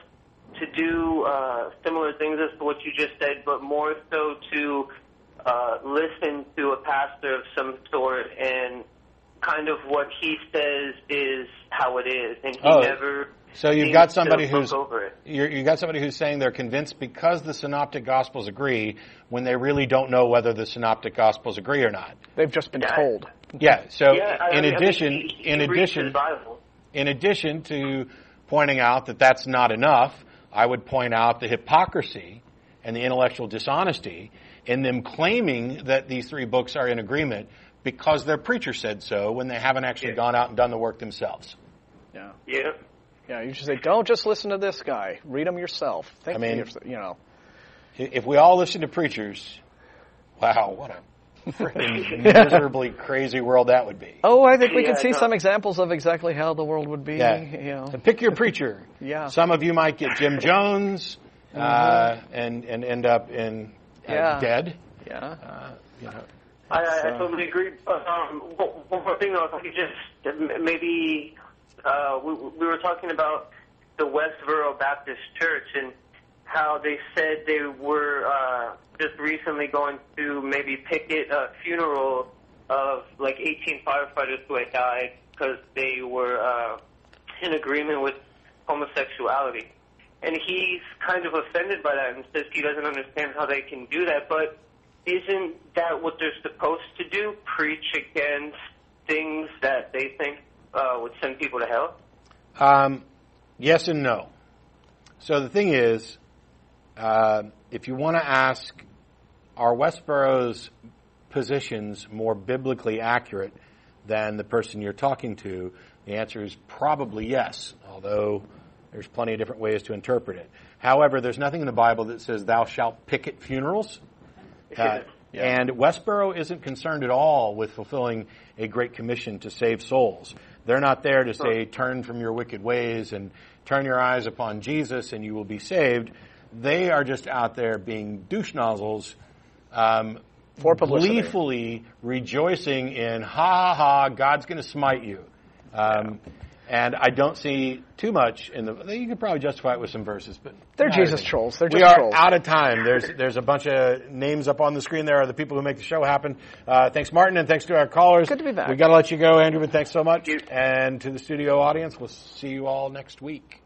Speaker 9: to do uh, similar things as to what you just said, but more so to uh, listen to a pastor of some sort and kind of what he says is how it is, and he
Speaker 4: Oh,
Speaker 9: never.
Speaker 4: So you've got somebody who's
Speaker 9: over it.
Speaker 4: you're, you've got somebody who's saying they're convinced because the synoptic gospels agree when they really don't know whether the synoptic gospels agree or not.
Speaker 5: They've just been told.
Speaker 4: Yeah. So
Speaker 9: Yeah, I-
Speaker 4: in
Speaker 9: I mean,
Speaker 4: addition,
Speaker 9: he- he
Speaker 4: in addition,
Speaker 9: Bible.
Speaker 4: in addition to pointing out that that's not enough, I would point out the hypocrisy and the intellectual dishonesty in them claiming that these three books are in agreement because their preacher said so when they haven't actually gone out and done the work themselves.
Speaker 5: Yeah.
Speaker 9: Yeah.
Speaker 5: Yeah, you should say, don't just listen to this guy. Read them yourself. Think
Speaker 4: I mean-
Speaker 5: for yourself, you know.
Speaker 4: If we all listen to preachers, wow, what a freaking miserably crazy world that would be.
Speaker 5: Oh, I think we
Speaker 9: Yeah,
Speaker 5: can see
Speaker 9: no.
Speaker 5: some examples of exactly how the world would be.
Speaker 4: Yeah.
Speaker 5: You know.
Speaker 4: And pick your preacher.
Speaker 5: Yeah.
Speaker 4: Some of you might get Jim Jones uh, and and end up in uh,
Speaker 5: Yeah.
Speaker 4: dead.
Speaker 5: Yeah.
Speaker 4: Uh, you know.
Speaker 9: I, I, I totally agree. But, um, one one more thing, though, if I could just maybe uh, we, we were talking about the Westboro Baptist Church and how they said they were uh, just recently going to maybe picket a funeral of like 18 firefighters who had died because they were uh, in agreement with homosexuality. And he's kind of offended by that and says he doesn't understand how they can do that. But isn't that what they're supposed to do? Preach against things that they think uh, would send people to hell?
Speaker 4: Um, yes and no. So the thing is, uh, if you want to ask, are Westboro's positions more biblically accurate than the person you're talking to? The answer is probably yes, although there's plenty of different ways to interpret it. However, there's nothing in the Bible that says thou shalt picket funerals. Uh, And Westboro isn't concerned at all with fulfilling a great commission to save souls. They're not there to say, turn from your wicked ways and turn your eyes upon Jesus and you will be saved. They are just out there being douche nozzles, um,
Speaker 5: For publicity.
Speaker 4: gleefully rejoicing in, ha ha ha, God's going to smite you. Um, And I don't see too much in the. You could probably justify it with some verses, but
Speaker 5: They're Jesus
Speaker 4: everything.
Speaker 5: trolls. They're
Speaker 4: we are
Speaker 5: trolls.
Speaker 4: out of time. There's there's a bunch of names up on the screen. There are the people who make the show happen. Uh, thanks, Martin, and thanks to our callers.
Speaker 5: Good to be back.
Speaker 4: We got to let you go, Andrew. But thanks so much, and to the studio audience. We'll see you all next week.